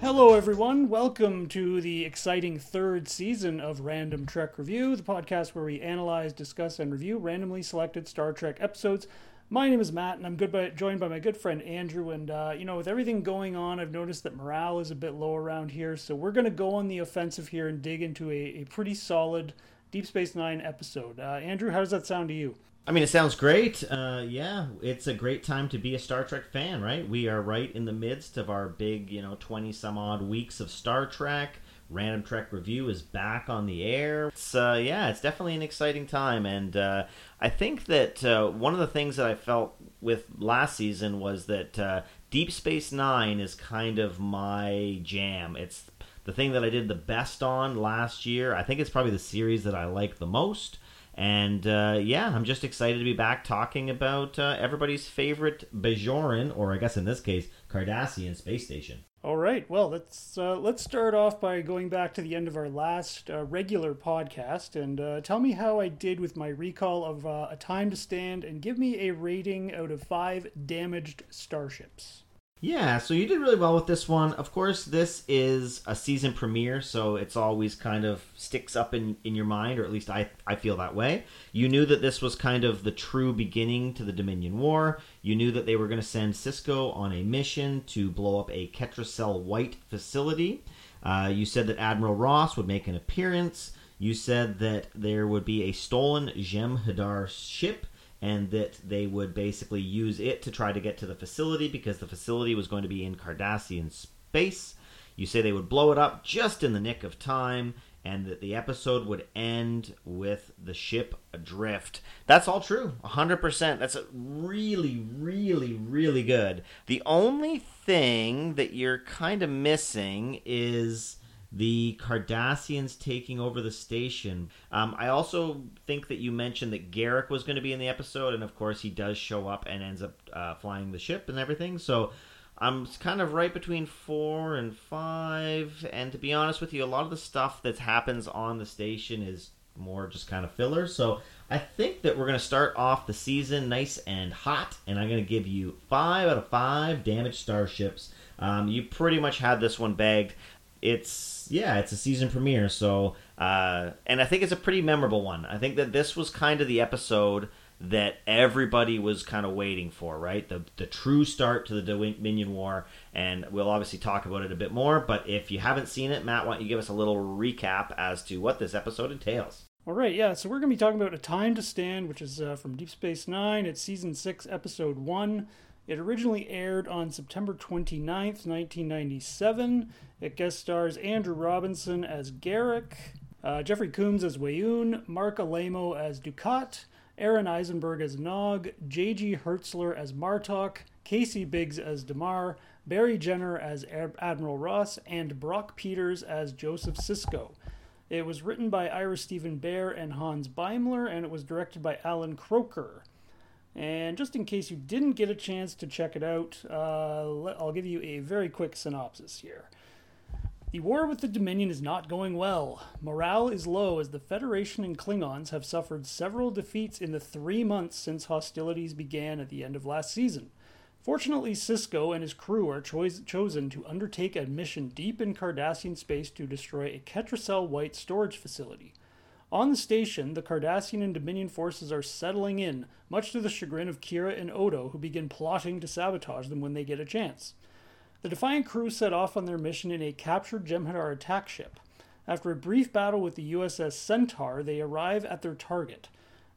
Hello, everyone. Welcome to the exciting third season of Random Trek Review, the podcast where we analyze, discuss, and review randomly selected Star Trek episodes. My name is Matt, and I'm by, joined by my good friend Andrew. And uh, you know, with everything going on, I've noticed that morale is a bit low around here. So we're going to go on the offensive here and dig into a, a pretty solid Deep Space Nine episode. Uh, Andrew, how does that sound to you? I mean, it sounds great. Uh, yeah, it's a great time to be a Star Trek fan, right? We are right in the midst of our big, you know, 20 some odd weeks of Star Trek. Random Trek Review is back on the air. It's, uh, yeah, it's definitely an exciting time. And uh, I think that uh, one of the things that I felt with last season was that uh, Deep Space Nine is kind of my jam. It's the thing that I did the best on last year. I think it's probably the series that I like the most. And uh, yeah, I'm just excited to be back talking about uh, everybody's favorite Bajoran, or I guess in this case, Cardassian space station. All right. Well, let's uh, let's start off by going back to the end of our last uh, regular podcast and uh, tell me how I did with my recall of uh, a time to stand and give me a rating out of five damaged starships. Yeah, so you did really well with this one. Of course, this is a season premiere, so it's always kind of sticks up in, in your mind, or at least I, I feel that way. You knew that this was kind of the true beginning to the Dominion War. You knew that they were going to send Sisko on a mission to blow up a Ketracel White facility. Uh, you said that Admiral Ross would make an appearance. You said that there would be a stolen Jem'Hadar ship and that they would basically use it to try to get to the facility because the facility was going to be in Cardassian space. You say they would blow it up just in the nick of time, and that the episode would end with the ship adrift. That's all true, 100%. That's really, really, really good. The only thing that you're kind of missing is the Cardassians taking over the station. Um, I also think that you mentioned that Garak was going to be in the episode, and of course he does show up and ends up uh, flying the ship and everything. So I'm kind of right between four and five. And to be honest with you, a lot of the stuff that happens on the station is more just kind of filler. So I think that we're going to start off the season nice and hot, and I'm going to give you five out of five damaged starships. Um, you pretty much had this one bagged it's yeah, it's a season premiere. So, uh, and I think it's a pretty memorable one. I think that this was kind of the episode that everybody was kind of waiting for, right? The the true start to the Dominion War, and we'll obviously talk about it a bit more. But if you haven't seen it, Matt, why don't you give us a little recap as to what this episode entails? All right, yeah. So we're going to be talking about A Time to Stand, which is uh, from Deep Space Nine. It's season six, episode one. It originally aired on September 29th, 1997. It guest stars Andrew Robinson as Garak, uh, Jeffrey Combs as Weyoun, Marc Alaimo as Dukat, Aron Eisenberg as Nog, J.G. Hertzler as Martok, Casey Biggs as Damar, Barry Jenner as Admiral Ross, and Brock Peters as Joseph Sisko. It was written by Ira Stephen Behr and Hans Beimler, and it was directed by Allan Kroeker. And just in case you didn't get a chance to check it out, uh, I'll give you a very quick synopsis here. The war with the Dominion is not going well. Morale is low as the Federation and Klingons have suffered several defeats in the three months since hostilities began at the end of last season. Fortunately, Sisko and his crew are cho- chosen to undertake a mission deep in Cardassian space to destroy a Ketracel White storage facility. On the station, the Cardassian and Dominion forces are settling in, much to the chagrin of Kira and Odo, who begin plotting to sabotage them when they get a chance. The Defiant crew set off on their mission in a captured Jem'Hadar attack ship. After a brief battle with the USS Centaur, they arrive at their target.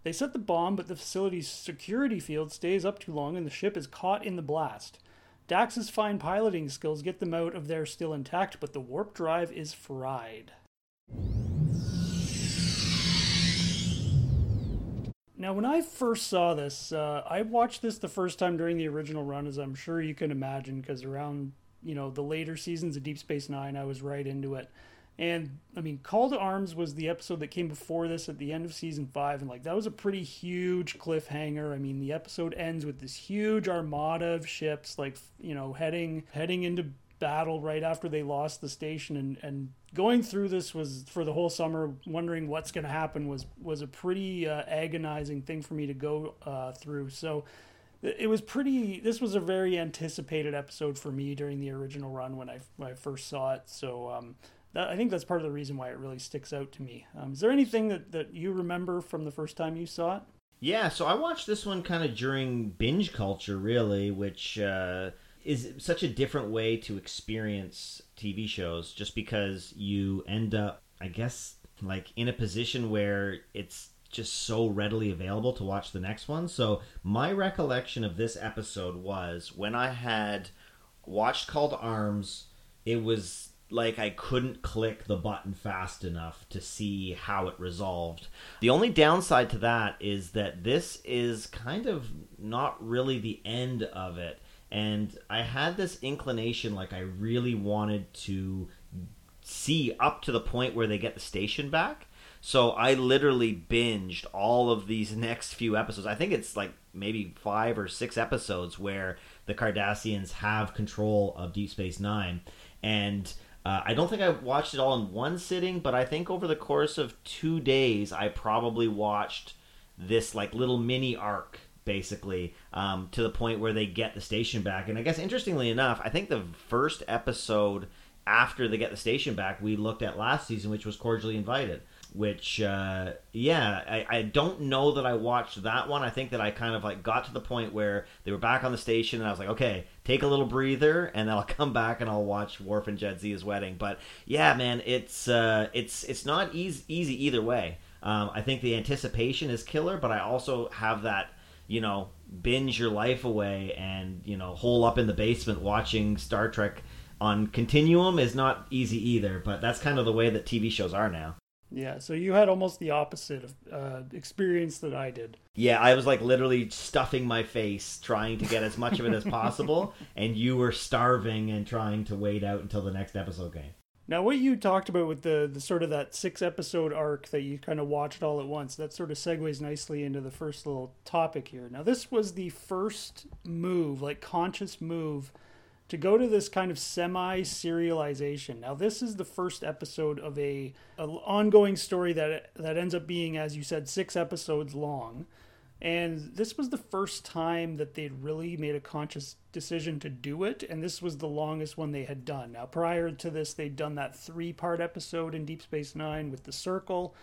They set the bomb, but the facility's security field stays up too long and the ship is caught in the blast. Dax's fine piloting skills get them out of there still intact, but the warp drive is fried. Now, when I first saw this, uh, I watched this the first time during the original run, as I'm sure you can imagine, because around you know the later seasons of Deep Space Nine, I was right into it. And I mean, Call to Arms was the episode that came before this at the end of season five, and like that was a pretty huge cliffhanger. I mean, the episode ends with this huge armada of ships, like you know, heading heading into battle right after they lost the station, and and going through this was for the whole summer, wondering what's going to happen was was a pretty uh, agonizing thing for me to go uh, through. So it was pretty this was a very anticipated episode for me during the original run when i, when I first saw it. So um, that, i think that's part of the reason why it really sticks out to me. Um, is there anything that, that you remember from the first time you saw it? Yeah so i watched this one kind of during binge culture really which uh, is such a different way to experience tv shows just because you end up i guess like in a position where it's just so readily available to watch the next one. So my recollection of this episode was when I had watched Call to Arms, it was like I couldn't click the button fast enough to see how it resolved. The only downside to that is that this is kind of not really the end of it. And I had this inclination like I really wanted to see up to the point where they get the station back so I literally binged all of these next few episodes. I think it's like maybe five or six episodes where the Cardassians have control of Deep Space Nine. And uh, I don't think I watched it all in one sitting, but I think over the course of two days, I probably watched this like little mini arc basically um, to the point where they get the station back. And I guess interestingly enough, I think the first episode after they get the station back, we looked at last season, which was cordially invited which uh, yeah I, I don't know that i watched that one. I think that i kind of like got to the point where they were back on the station and i was like okay take a little breather and then i'll come back and i'll watch Worf and Jadzia's wedding. But yeah man it's uh, it's it's not easy, easy either way. Um, i think the anticipation is killer but i also have that you know binge your life away and you know hole up in the basement watching star trek on continuum is not easy either but that's kind of the way that tv shows are now yeah, so you had almost the opposite of uh, experience that I did. Yeah, I was like literally stuffing my face trying to get as much of it as possible, and you were starving and trying to wait out until the next episode came. Now, what you talked about with the, the sort of that six episode arc that you kind of watched all at once, that sort of segues nicely into the first little topic here. Now, this was the first move, like conscious move to go to this kind of semi serialization. Now, this is the first episode of a, a, ongoing story that that ends up being, as you said, six episodes long. And this was the first time that they'd really made a conscious decision to do it, and this was the longest one they had done. Now, prior to this, they'd done that three part episode in Deep Space Nine with the Circle,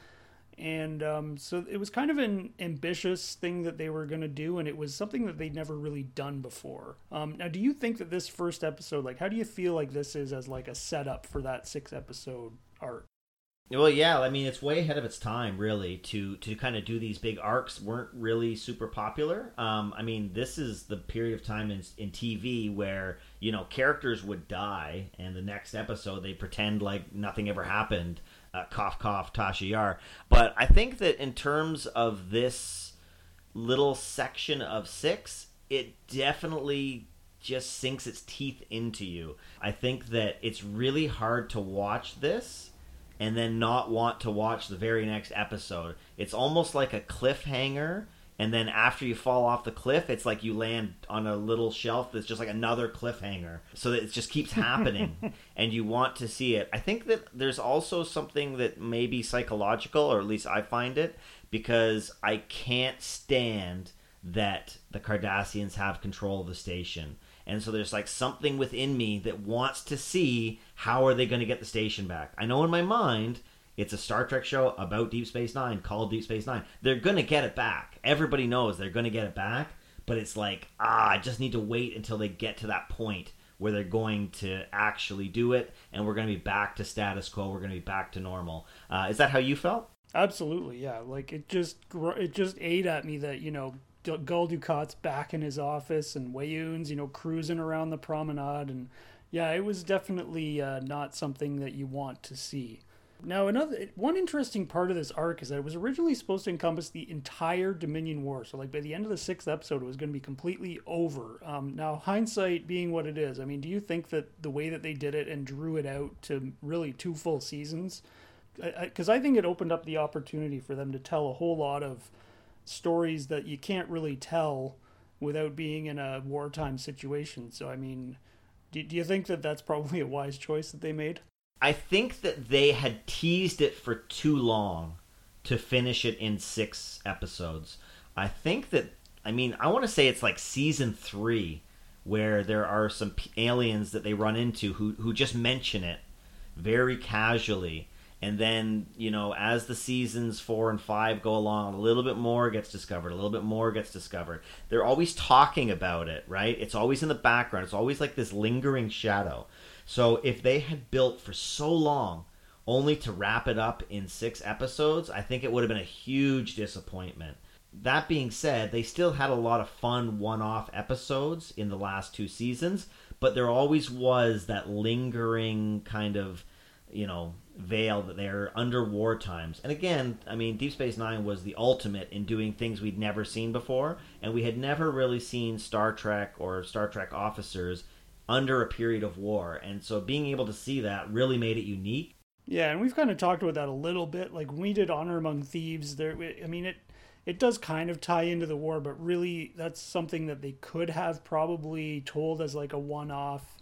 and um, so it was kind of an ambitious thing that they were going to do and it was something that they'd never really done before um, now do you think that this first episode like how do you feel like this is as like a setup for that six episode arc well, yeah, I mean it's way ahead of its time, really. To to kind of do these big arcs weren't really super popular. Um, I mean, this is the period of time in in TV where you know characters would die, and the next episode they pretend like nothing ever happened uh, cough cough Tasha Yar. But I think that in terms of this little section of six, it definitely just sinks its teeth into you. I think that it's really hard to watch this and then not want to watch the very next episode. It's almost like a cliffhanger and then after you fall off the cliff it's like you land on a little shelf that's just like another cliffhanger. So that it just keeps happening and you want to see it. I think that there's also something that may be psychological or at least i find it because i can't stand that the cardassians have control of the station and so there's like something within me that wants to see how are they going to get the station back i know in my mind it's a Star Trek show about Deep Space Nine called Deep Space Nine. They're going to get it back. Everybody knows they're going to get it back, but it's like, ah, I just need to wait until they get to that point where they're going to actually do it and we're going to be back to status quo. We're going to be back to normal. Uh, is that how you felt? Absolutely, yeah. Like it just it just ate at me that you know Gul Dukat's back in his office and Weyoun's you know cruising around the promenade and yeah, it was definitely uh, not something that you want to see Now, another one interesting part of this arc is that it was originally supposed to encompass the entire Dominion War. So, like by the end of the sixth episode, it was going to be completely over. Um, now, hindsight being what it is, I mean, do you think that the way that they did it and drew it out to really two full seasons? Because I, I, I think it opened up the opportunity for them to tell a whole lot of stories that you can't really tell without being in a wartime situation. So, I mean, do, do you think that that's probably a wise choice that they made? I think that they had teased it for too long to finish it in six episodes. I think that, I mean, I want to say it's like season three where there are some aliens that they run into who, who just mention it very casually. And then, you know, as the seasons four and five go along, a little bit more gets discovered, a little bit more gets discovered. They're always talking about it, right? It's always in the background. It's always like this lingering shadow. So if they had built for so long only to wrap it up in six episodes, I think it would have been a huge disappointment. That being said, they still had a lot of fun one off episodes in the last two seasons, but there always was that lingering kind of, you know, veil that they're under war times. And again, I mean, Deep Space Nine was the ultimate in doing things we'd never seen before, and we had never really seen Star Trek or Star Trek officers under a period of war. And so being able to see that really made it unique. Yeah, and we've kind of talked about that a little bit. Like when we did Honor Among Thieves, there I mean it it does kind of tie into the war, but really that's something that they could have probably told as like a one-off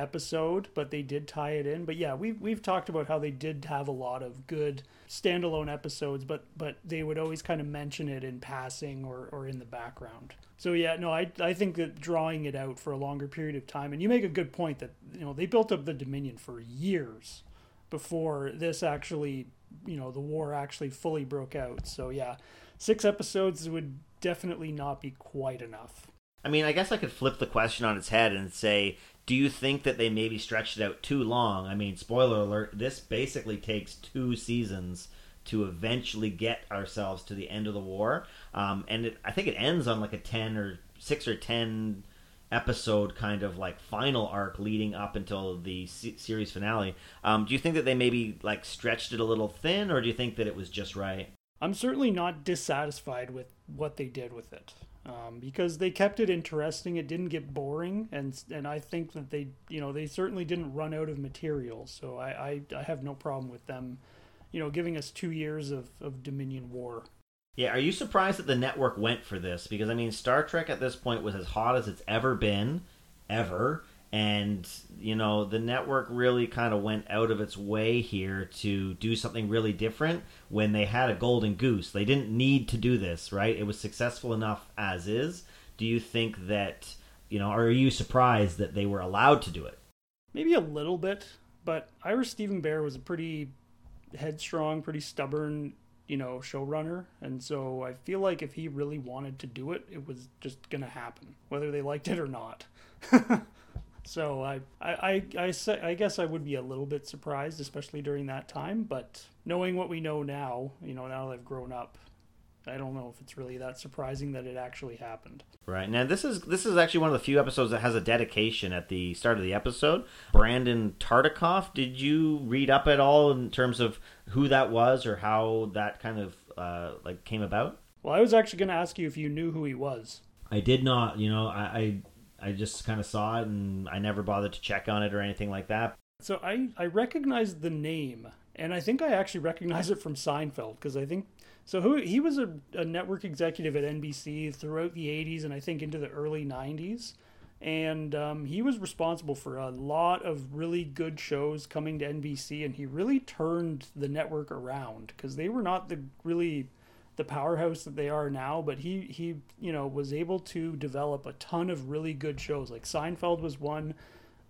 episode, but they did tie it in. But yeah, we've we've talked about how they did have a lot of good standalone episodes, but but they would always kind of mention it in passing or, or in the background. So yeah, no, I I think that drawing it out for a longer period of time, and you make a good point that you know they built up the Dominion for years before this actually, you know, the war actually fully broke out. So yeah, six episodes would definitely not be quite enough. I mean, I guess I could flip the question on its head and say, do you think that they maybe stretched it out too long? I mean, spoiler alert, this basically takes two seasons to eventually get ourselves to the end of the war. Um, and it, I think it ends on like a 10 or 6 or 10 episode kind of like final arc leading up until the c- series finale. Um, do you think that they maybe like stretched it a little thin or do you think that it was just right? I'm certainly not dissatisfied with what they did with it. Um, because they kept it interesting. It didn't get boring, and and I think that they, you know, they certainly didn't run out of material. So I, I, I have no problem with them you know, giving us two years of, of Dominion War. Yeah, are you surprised that the network went for this? Because I mean, Star Trek at this point was as hot as it's ever been, ever, and you know, the network really kind of went out of its way here to do something really different when they had a golden goose. They didn't need to do this, right? It was successful enough as is. Do you think that, you know, are you surprised that they were allowed to do it? Maybe a little bit, but Ira stephen Behr was a pretty headstrong, pretty stubborn, you know, showrunner. And so I feel like if he really wanted to do it, it was just to happen, whether they liked it or not. so I, I, I, I, I guess I would be a little bit surprised, especially during that time. But knowing what we know now, you know, now that I've grown up, I don't know if it's really that surprising that it actually happened. Right now, this is this is actually one of the few episodes that has a dedication at the start of the episode. Brandon Tartikoff, did you read up at all in terms of who that was or how that kind of uh, like came about? Well, I was actually going to ask you if you knew who he was. I did not. You know, I I, I just kind of saw it and I never bothered to check on it or anything like that. So I I recognized the name, and I think I actually recognize it from Seinfeld because I think so who he was a, a network executive at NBC throughout the 80s and I think into the early 90s. And um, he was responsible for a lot of really good shows coming to NBC, and he really turned the network around because they were not the really the powerhouse that they are now. But he he you know was able to develop a ton of really good shows. Like Seinfeld was one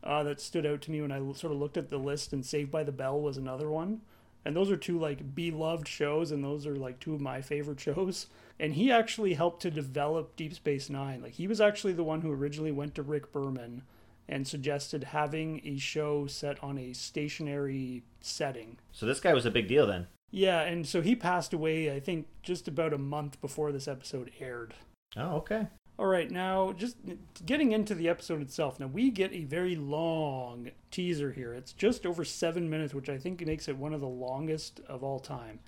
uh, that stood out to me when I sort of looked at the list, and Saved by the Bell was another one and those are two like beloved shows and those are like two of my favorite shows and he actually helped to develop deep space nine like he was actually the one who originally went to rick berman and suggested having a show set on a stationary setting so this guy was a big deal then yeah and so he passed away i think just about a month before this episode aired oh okay All right, now just getting into the episode itself. Now we get a very long teaser here. It's just over seven minutes, which I think makes it one of the longest of all time.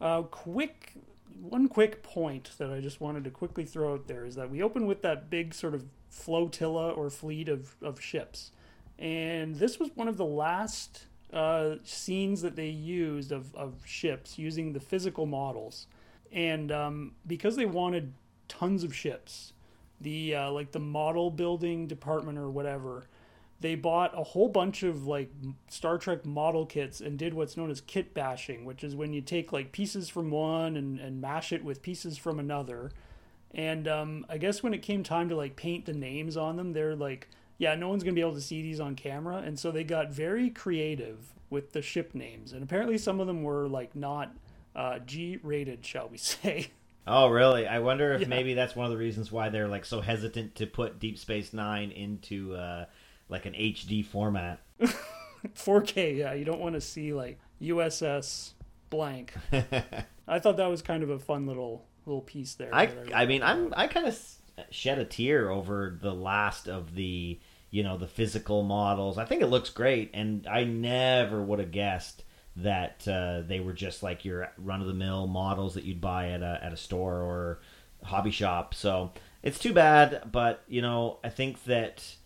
Uh, quick, one quick point that I just wanted to quickly throw out there is that we open with that big sort of flotilla or fleet of, of ships, and this was one of the last uh, scenes that they used of, of ships using the physical models, and um, because they wanted tons of ships the uh, like the model building department or whatever they bought a whole bunch of like Star Trek model kits and did what's known as kit bashing, which is when you take like pieces from one and, and mash it with pieces from another. And um, I guess when it came time to like paint the names on them, they're like, yeah, no one's gonna be able to see these on camera. And so they got very creative with the ship names. And apparently some of them were like not uh, G rated, shall we say. Oh, really? I wonder if Yeah. maybe that's one of the reasons why they're like so hesitant to put Deep Space Nine into uh, like an HD format. 4K, yeah, you don't want to see like USS blank. I thought that was kind of a fun little little piece there. I that I mean I'm I kind of shed a tear over the last of the you know the physical models. I think it looks great, and I never would have guessed that uh, they were just like your run of the mill models that you'd buy at a at a store or hobby shop. So it's too bad, but you know I think that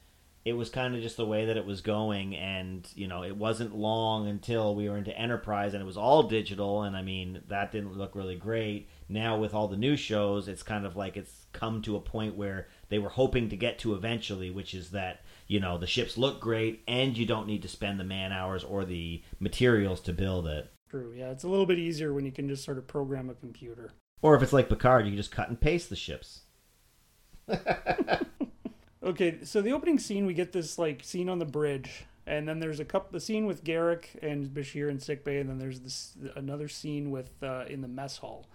it was kind of just the way that it was going and you know it wasn't long until we were into enterprise and it was all digital and i mean that didn't look really great now with all the new shows it's kind of like it's come to a point where they were hoping to get to eventually which is that you know the ships look great and you don't need to spend the man hours or the materials to build it True, yeah, it's a little bit easier when you can just sort of program a computer. or if it's like picard you can just cut and paste the ships Okay, so the opening scene, we get this like scene on the bridge, and then there's a couple the scene with Garak and Bashir in sickbay, and then there's this another scene with uh, in the mess hall.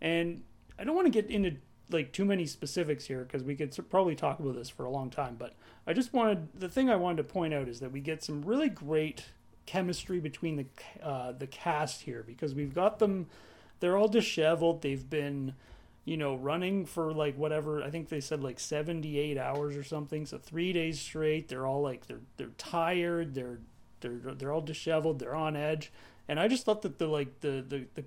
And I don't want to get into like too many specifics here because we could probably talk about this for a long time. But I just wanted the thing I wanted to point out is that we get some really great chemistry between the uh, the cast here because we've got them. They're all disheveled. They've been you know, running for like whatever I think they said like 78 hours or something. So 3 days straight, they're all like they're they're tired, they're they're they're all disheveled, they're on edge. And I just thought that the like the the the,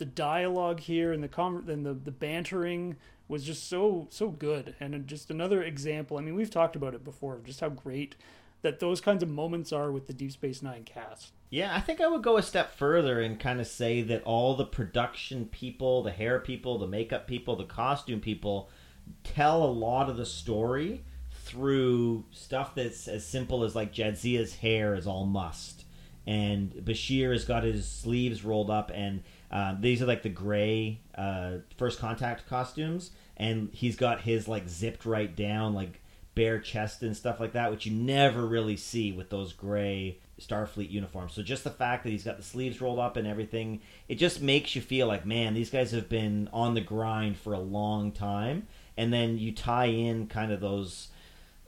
the dialogue here and the con and the the bantering was just so so good and just another example. I mean, we've talked about it before just how great that those kinds of moments are with the Deep Space 9 cast. Yeah, I think I would go a step further and kind of say that all the production people, the hair people, the makeup people, the costume people tell a lot of the story through stuff that's as simple as like Jadzia's hair is all must, and Bashir has got his sleeves rolled up, and uh, these are like the gray uh, first contact costumes, and he's got his like zipped right down, like bare chest and stuff like that, which you never really see with those gray Starfleet uniforms. So just the fact that he's got the sleeves rolled up and everything, it just makes you feel like, man, these guys have been on the grind for a long time. And then you tie in kind of those.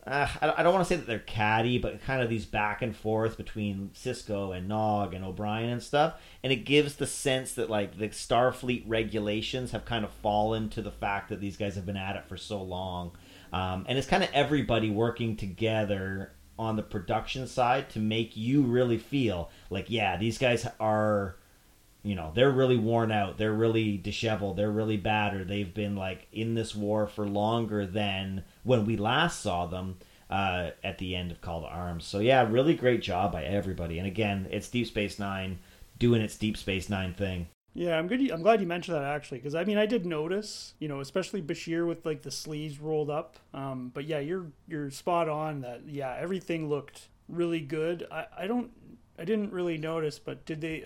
Uh, I don't want to say that they're catty, but kind of these back and forth between Sisko and Nog and O'Brien and stuff, and it gives the sense that like the Starfleet regulations have kind of fallen to the fact that these guys have been at it for so long, um, and it's kind of everybody working together on the production side to make you really feel like yeah these guys are you know they're really worn out they're really disheveled they're really battered they've been like in this war for longer than when we last saw them uh, at the end of call to arms so yeah really great job by everybody and again it's deep space nine doing its deep space nine thing Yeah, I'm good. I'm glad you mentioned that actually, because I mean, I did notice, you know, especially Bashir with like the sleeves rolled up. Um, but yeah, you're you're spot on that. Yeah, everything looked really good. I, I don't, I didn't really notice, but did they,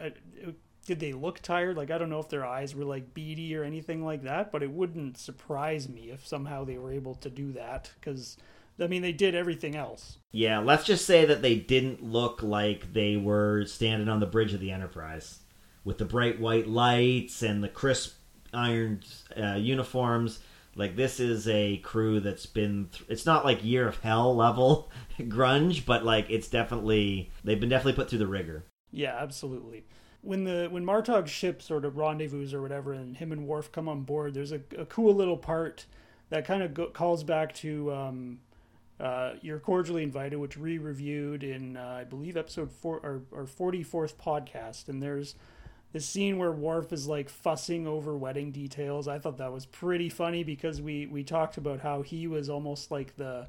did they look tired? Like I don't know if their eyes were like beady or anything like that, but it wouldn't surprise me if somehow they were able to do that, because I mean, they did everything else. yeah let's just say that they didn't look like they were standing on the bridge of the enterprise with the bright white lights and the crisp ironed uh, uniforms like this is a crew that's been th- it's not like year of hell level grunge but like it's definitely they've been definitely put through the rigor Yeah, absolutely. When the when Martok's ship sort of rendezvous or whatever, and him and Worf come on board, there's a, a cool little part that kind of go- calls back to um, uh, You're Cordially Invited, which we reviewed in, uh, I believe, episode four or, or 44th podcast. And there's this scene where Worf is like fussing over wedding details. I thought that was pretty funny because we, we talked about how he was almost like the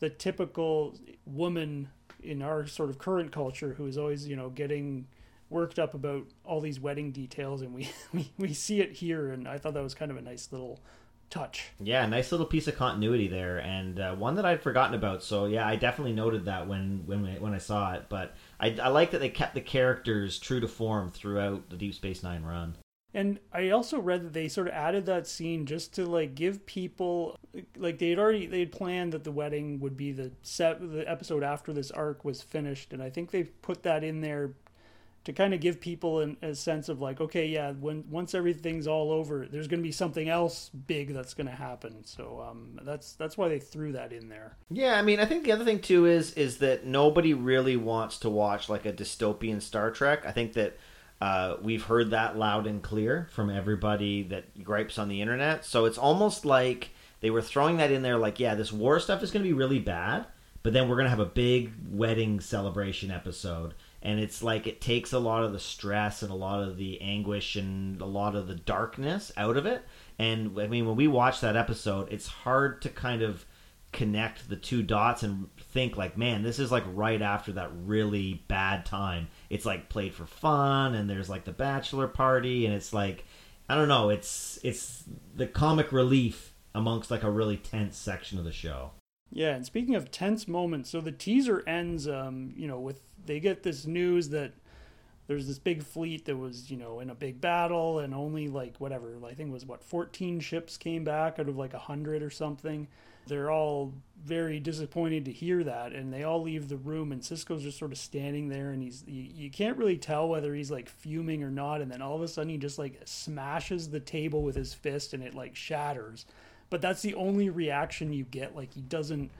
the typical woman in our sort of current culture who is always, you know, getting worked up about all these wedding details and we, we, we see it here and I thought that was kind of a nice little touch. Yeah, nice little piece of continuity there, and uh, one that I'd forgotten about. So yeah, I definitely noted that when when when I saw it. But I, I like that they kept the characters true to form throughout the Deep Space Nine run. And I also read that they sort of added that scene just to like give people like they had already they had planned that the wedding would be the set the episode after this arc was finished, and I think they put that in there to kind of give people an, a sense of like, okay, yeah, when once everything's all over, there's going to be something else big that's going to happen. So um, that's that's why they threw that in there. Yeah, I mean, I think the other thing too is is that nobody really wants to watch like a dystopian Star Trek. I think that. Uh, we've heard that loud and clear from everybody that gripes on the internet. So it's almost like they were throwing that in there, like, yeah, this war stuff is going to be really bad, but then we're going to have a big wedding celebration episode and it's like it takes a lot of the stress and a lot of the anguish and a lot of the darkness out of it. And i mean when we watch that episode it's hard to kind of connect the two dots and think like man this is like right after that really bad time. It's like played for fun and there's like the bachelor party and it's like i don't know it's it's the comic relief amongst like a really tense section of the show yeah and speaking of tense moments so the teaser ends um you know with they get this news that there's this big fleet that was you know in a big battle and only like whatever i think it was what 14 ships came back out of like a 100 or something? They're all very disappointed to hear that and they all leave the room and Sisko's just sort of standing there and he's you, you can't really tell whether he's like fuming or not and then all of a sudden he just like smashes the table with his fist and it like shatters but that's the only reaction you get. Like he doesn't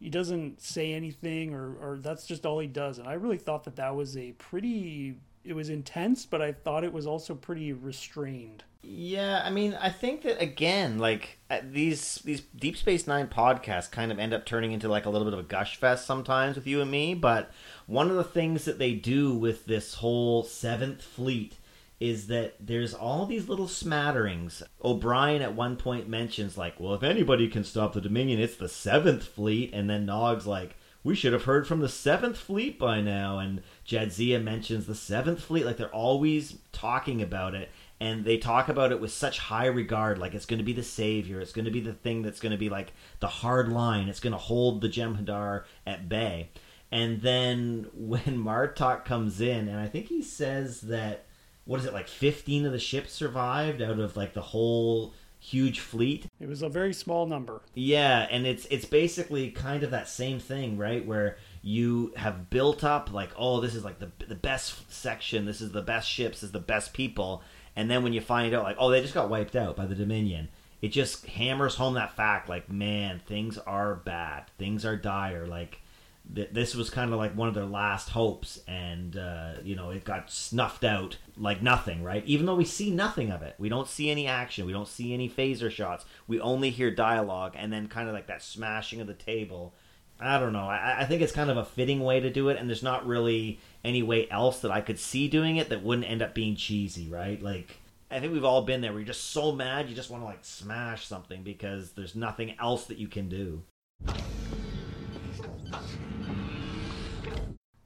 he doesn't say anything or, or that's just all he does. And i really thought that that was a pretty it was intense but i thought it was also pretty restrained. Yeah i mean i think that again like uh, these these deep space nine podcasts kind of end up turning into like a little bit of a gush fest sometimes with you and me but one of the things that they do with this whole seventh fleet is that there's all these little smatterings. O'Brien at one point mentions, like, well, if anybody can stop the Dominion, it's the Seventh Fleet. And then Nog's like, we should have heard from the Seventh Fleet by now. And Jadzia mentions the Seventh Fleet. Like, they're always talking about it. And they talk about it with such high regard. Like, it's going to be the savior. It's going to be the thing that's going to be like the hard line. It's going to hold the Jem'Hadar at bay. And then when Martok comes in, and I think he says that what is it like 15 of the ships survived out of like the whole huge fleet? It was a very small number. Yeah and it's it's basically kind of that same thing right where you have built up like oh this is like the the best section this is the best ships this is the best people and then when you find out like oh they just got wiped out by the dominion it just hammers home that fact like man things are bad things are dire like this was kind of like one of their last hopes and uh, you know it got snuffed out like nothing right? Even though we see nothing of it. We don't see any action. We don't see any phaser shots. We only hear dialogue and then kind of like that smashing of the table. I don't know. I, I think it's kind of a fitting way to do it and there's not really any way else that i could see doing it that wouldn't end up being cheesy right? Like I think we've all been there where you're just so mad you just want to like smash something because there's nothing else that you can do.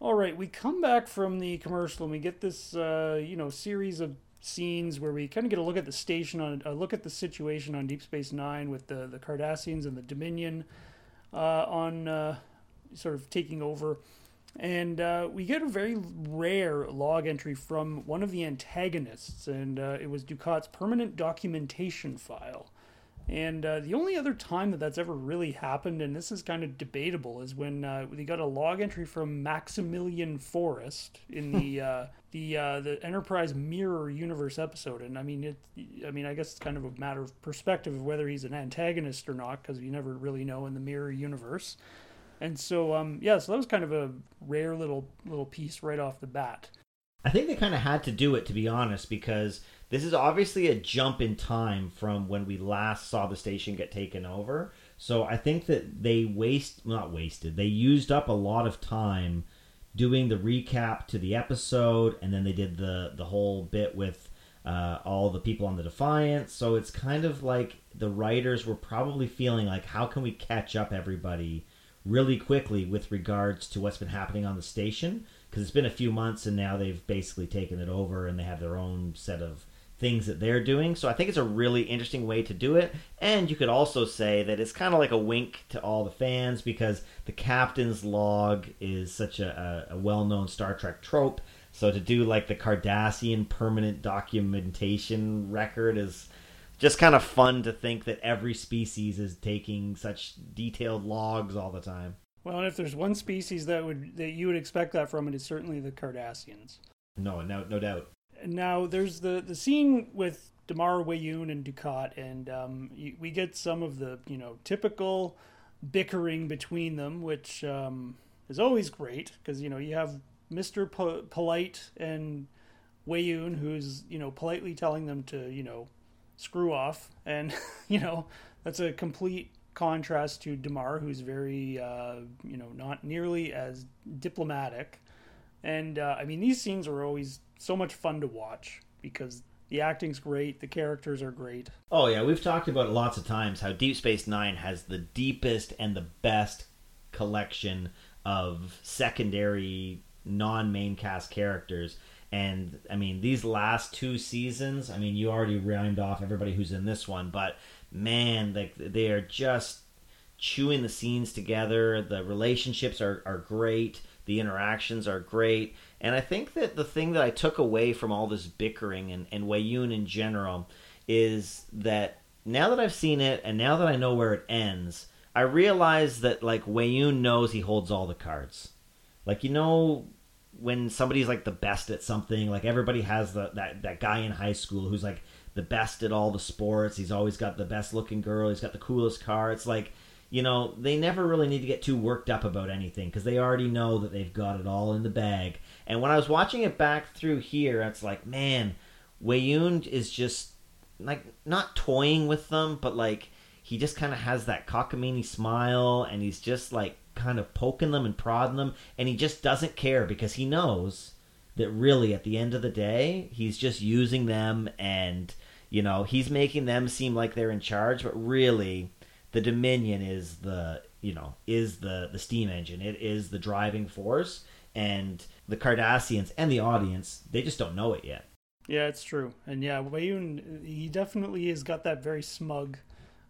All right, we come back from the commercial and we get this, uh, you know, series of scenes where we kind of get a look at the station on a look at the situation on Deep Space Nine with the the Cardassians and the Dominion uh, on uh, sort of taking over, and uh, we get a very rare log entry from one of the antagonists, and uh, it was Dukat's permanent documentation file. And uh, the only other time that that's ever really happened, and this is kind of debatable, is when uh, we got a log entry from Maximilian Forrest in the uh, the uh, the Enterprise Mirror Universe episode. And I mean, it, I mean, I guess it's kind of a matter of perspective of whether he's an antagonist or not, because you never really know in the Mirror Universe. And so, um, yeah, so that was kind of a rare little little piece right off the bat. I think they kind of had to do it, to be honest, because this is obviously a jump in time from when we last saw the station get taken over. So I think that they waste, not wasted, they used up a lot of time doing the recap to the episode, and then they did the the whole bit with uh, all the people on the Defiance. So it's kind of like the writers were probably feeling like, how can we catch up everybody really quickly with regards to what's been happening on the station? because it's been a few months and now they've basically taken it over and they have their own set of things that they're doing. So I think it's a really interesting way to do it. And you could also say that it's kind of like a wink to all the fans because the captain's log is such a, a well known Star Trek trope. So to do like the Cardassian permanent documentation record is just kind of fun to think that every species is taking such detailed logs all the time. Well, and if there's one species that would that you would expect that from, it is certainly the Cardassians. No, no, no doubt. Now there's the the scene with Damar Weyoun and Dukat, and um, we get some of the you know typical bickering between them, which um, is always great because you know you have Mister po- Polite and Weyoun, who's you know politely telling them to you know screw off, and you know that's a complete contrast to Damar, who's very, uh, you know, not nearly as diplomatic. And uh, I mean, these scenes are always so much fun to watch because the acting's great, the characters are great. Oh yeah, we've talked about lots of times how Deep Space Nine has the deepest and the best collection of secondary non-main cast characters. And I mean, these last two seasons, I mean, you already rhymed off everybody who's in this one, but man, like they are just chewing the scenes together. The relationships are, are great. The interactions are great. And I think that the thing that I took away from all this bickering and, and Weyoun in general is that now that I've seen it and now that I know where it ends, I realize that like Weyoun knows he holds all the cards. Like you know when somebody's like the best at something, like everybody has the, that that guy in high school who's like the best at all the sports. He's always got the best looking girl. He's got the coolest car. It's like, you know, they never really need to get too worked up about anything because they already know that they've got it all in the bag. And when I was watching it back through here, it's like, man, Weyoun is just like not toying with them, but like he just kind of has that cockamamie smile and he's just like kind of poking them and prodding them and he just doesn't care because he knows that really at the end of the day he's just using them and you know, he's making them seem like they're in charge, but really, the Dominion is the you know is the the steam engine. It is the driving force, and the Cardassians and the audience they just don't know it yet. Yeah, it's true, and yeah, Weyoun he definitely has got that very smug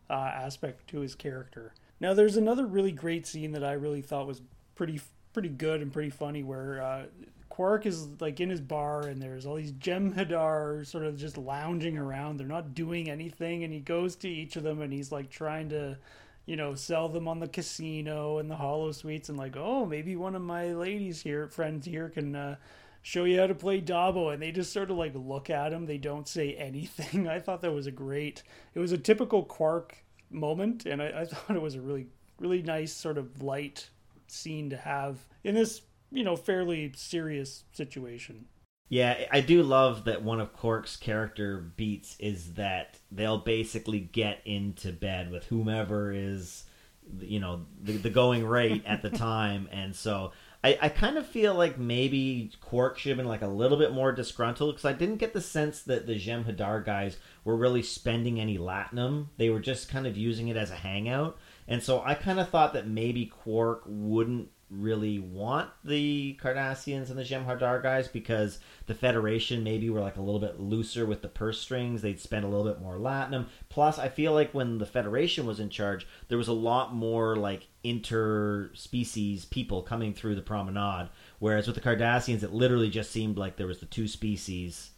uh, aspect to his character. Now, there's another really great scene that I really thought was pretty pretty good and pretty funny, where uh, Quark is like in his bar and there's all these Jem'Hadar sort of just lounging around. They're not doing anything, and he goes to each of them and he's like trying to, you know, sell them on the casino and the holosuites and like, oh, maybe one of my ladies here, friends here, can uh, show you how to play Dabo. And they just sort of like look at him. They don't say anything. I thought that was a great. It was a typical Quark moment, and I, I thought it was a really, really nice sort of light scene to have in this you know, fairly serious situation. Yeah, I do love that one of Quark's character beats is that they'll basically get into bed with whomever is, you know, the, the going rate at the time. And so I, I kind of feel like maybe Quark should have been like a little bit more disgruntled because I didn't get the sense that the Jem'Hadar guys were really spending any latinum. They were just kind of using it as a hangout. And so I kind of thought that maybe Quark wouldn't really want the Cardassians and the Jem'Hadar guys because the Federation maybe were like a little bit looser with the purse strings. They'd spend a little bit more latinum. Plus, I feel like when the Federation was in charge, there was a lot more like interspecies people coming through the promenade. Whereas with the Cardassians, it literally just seemed like there was the two species,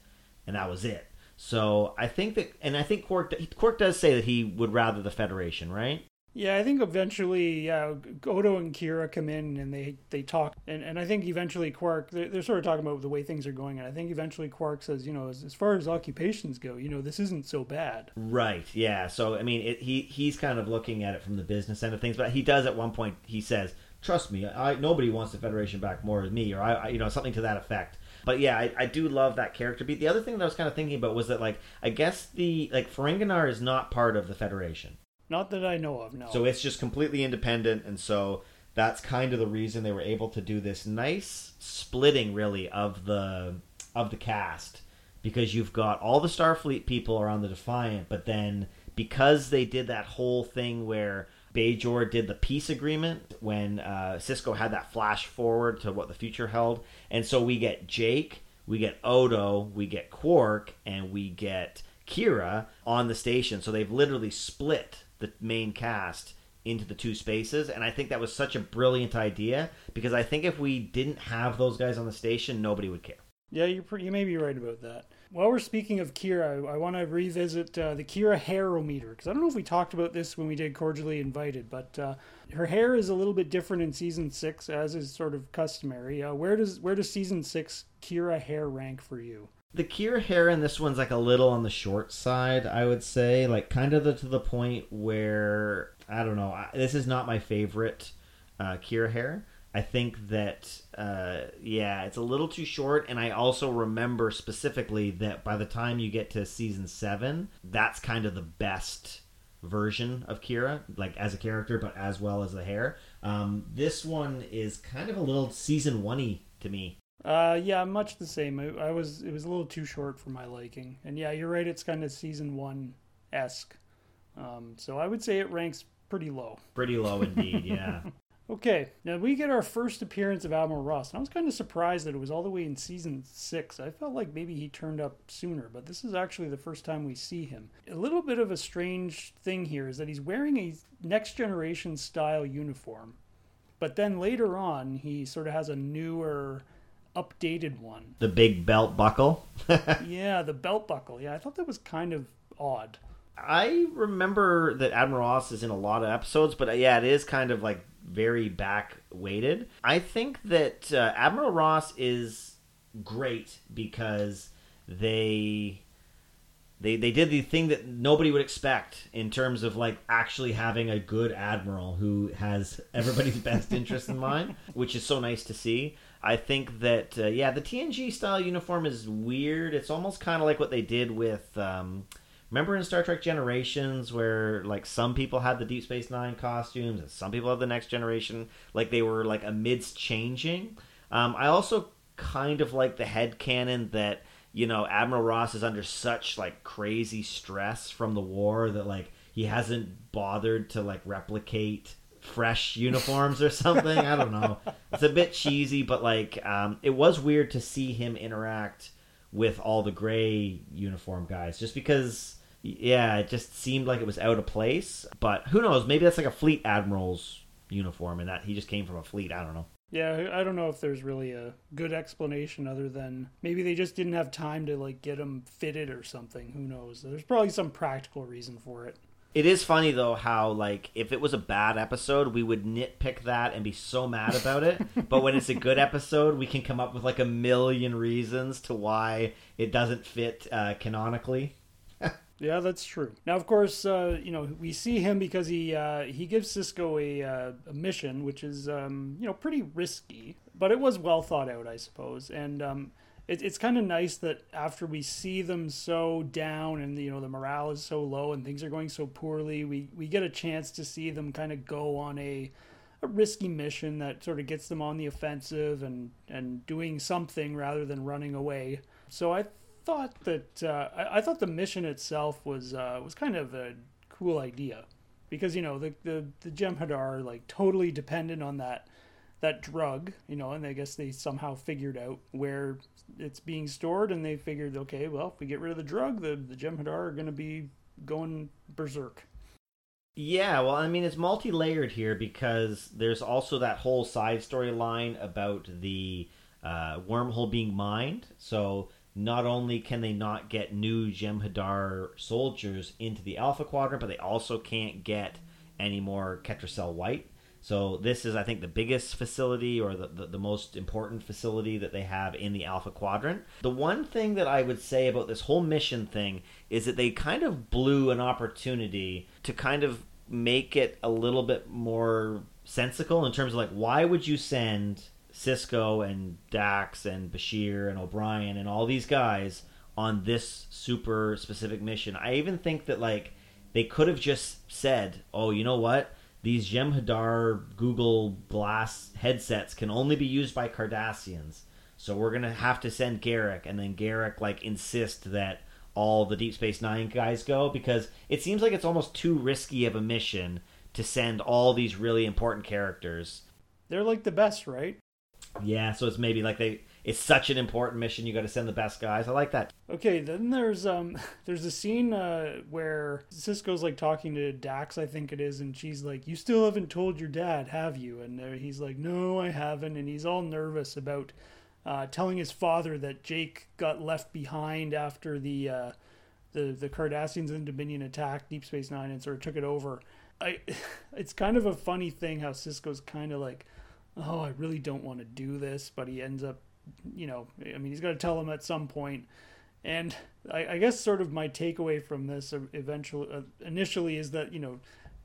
and that was it. So I think that, and I think Quark, Quark does say that he would rather the Federation, right? Yeah, I think eventually, yeah, Odo and Kira come in and they they talk, and, and I think eventually Quark they're, they're sort of talking about the way things are going, and I think eventually Quark says, you know, as, as far as occupations go, you know, this isn't so bad. Right. Yeah. So I mean, it, he he's kind of looking at it from the business end of things, but he does at one point he says, "Trust me, I nobody wants the Federation back more than me," or I, I you know something to that effect. But yeah, I, I do love that character beat. The other thing that I was kind of thinking about was that like I guess the like Ferenginar is not part of the Federation. Not that I know of, no. So it's just completely independent, and so that's kind of the reason they were able to do this nice splitting, really, of the of the cast because you've got all the Starfleet people are on the Defiant, but then because they did that whole thing where Bajor did the peace agreement when uh, Sisko had that flash forward to what the future held, and so we get Jake, we get Odo, we get Quark, and we get Kira on the station. So they've literally split the main cast into the two spaces and i think that was such a brilliant idea because i think if we didn't have those guys on the station nobody would care. Yeah you you may be right about that. While we're speaking of kira i, I want to revisit uh, the kira hairometer because i don't know if we talked about this when we did cordially invited but uh, her hair is a little bit different in season six as is sort of customary. Uh, where does where does season six kira hair rank for you the Kira hair in this one's like a little on the short side, I would say, like kind of the, to the point where I don't know. I, this is not my favorite uh, Kira hair. I think that uh, yeah, it's a little too short, and I also remember specifically that by the time you get to season seven, that's kind of the best version of Kira, like as a character, but as well as the hair. Um, this one is kind of a little season one to me. Uh, yeah, much the same. I, I, was it was a little too short for my liking, and yeah, you're right. It's kind of season one esque. Um, so I would say it ranks pretty low. Pretty low indeed. Yeah. okay, now we get our first appearance of Admiral Ross, and I was kind of surprised that it was all the way in season six. I felt like maybe he turned up sooner, but this is actually the first time we see him. A little bit of a strange thing here is that he's wearing a next generation style uniform, but then later on he sort of has a newer updated one. The big belt buckle. yeah, the belt buckle. Yeah, I thought that was kind of odd. I remember that Admiral Ross is in a lot of episodes, but uh, yeah, it is kind of like very back weighted. I think that uh, Admiral Ross is great because they they they did the thing that nobody would expect in terms of like actually having a good admiral who has everybody's best interest in mind, which is so nice to see. I think that uh, yeah, the TNG style uniform is weird. It's almost kind of like what they did with. Um, remember in Star Trek Generations where like some people had the Deep Space Nine costumes and some people had the Next Generation, like they were like amidst changing. Um, I also kind of like the head canon that you know Admiral Ross is under such like crazy stress from the war that like he hasn't bothered to like replicate fresh uniforms or something. I don't know. It's a bit cheesy, but like um, it was weird to see him interact with all the gray uniform guys, just because. Yeah, it just seemed like it was out of place. But who knows? Maybe that's like a fleet admiral's uniform, and that he just came from a fleet. I don't know. Yeah, I don't know if there's really a good explanation other than maybe they just didn't have time to like get him fitted or something. Who knows? There's probably some practical reason for it. It is funny though how like if it was a bad episode, we would nitpick that and be so mad about it. but when it's a good episode, we can come up with like a million reasons to why it doesn't fit uh, canonically. yeah, that's true. Now, of course, uh, you know we see him because he uh, he gives Sisko a, uh, a mission, which is um, you know pretty risky, but it was well thought out, I suppose. And um, it, it's kind of nice that after we see them so down and you know the morale is so low and things are going so poorly, we we get a chance to see them kind of go on a a risky mission that sort of gets them on the offensive and and doing something rather than running away. So I thought that uh, I, I, thought the mission itself was uh, was kind of a cool idea because you know the the the Jem'Hadar are like totally dependent on that that drug, you know, and I guess they somehow figured out where it's being stored, and they figured, okay, well, if we get rid of the drug, the the Jem'Hadar are going to be going berserk. Yeah, well, I mean, it's multi-layered here because there's also that whole side storyline about the uh, wormhole being mined. So not only can they not get new Jem'Hadar soldiers into the Alpha Quadrant, but they also can't get any more Ketracel White. So this is, I think, the biggest facility or the, the, the, most important facility that they have in the Alpha Quadrant. The one thing that I would say about this whole mission thing is that they kind of blew an opportunity to kind of make it a little bit more sensical in terms of like, why would you send Sisko and Dax and Bashir and O'Brien and all these guys on this super specific mission. I even think that like they could have just said, "Oh, you know what? These Jem'Hadar Google Glass headsets can only be used by Cardassians." So we're gonna have to send Garak, and then Garak like insist that all the Deep Space Nine guys go because it seems like it's almost too risky of a mission to send all these really important characters. They're like the best, right? Yeah, so it's maybe like they it's such an important mission you got to send the best guys. I like that. Okay, then there's um there's a scene uh where Sisko's like talking to Dax, I think it is, and she's like, "You still haven't told your dad, have you?" And uh, he's like, "No, I haven't," and he's all nervous about uh, telling his father that Jake got left behind after the uh, the the Cardassians and Dominion attacked Deep Space Nine and sort of took it over. I, it's kind of a funny thing how Sisko's kind of like, oh, I really don't want to do this, but he ends up, you know, I mean, he's got to tell him at some point. And I, I guess sort of my takeaway from this eventually, uh, initially, is that you know,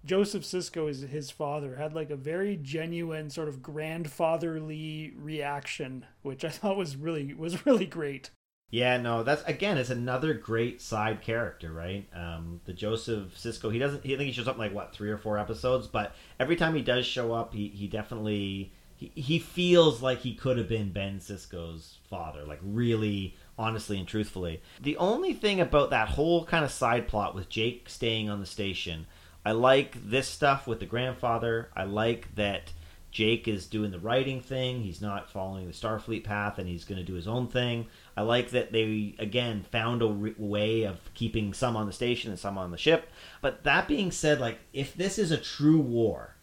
Joseph Sisko is his father had like a very genuine sort of grandfatherly reaction, which I thought was really was really great. Yeah, no, that's again, it's another great side character, right? Um, the Joseph Sisko, he doesn't. He, I think he shows up in like what three or four episodes, but every time he does show up, he he definitely he, feels like he could have been Ben Sisko's father, like really honestly and truthfully. The only thing about that whole kind of side plot with Jake staying on the station, I like this stuff with the grandfather. I like that Jake is doing the writing thing. He's not following the Starfleet path, and he's going to do his own thing. I like that they again found a re- way of keeping some on the station and some on the ship. But that being said, like if this is a true war,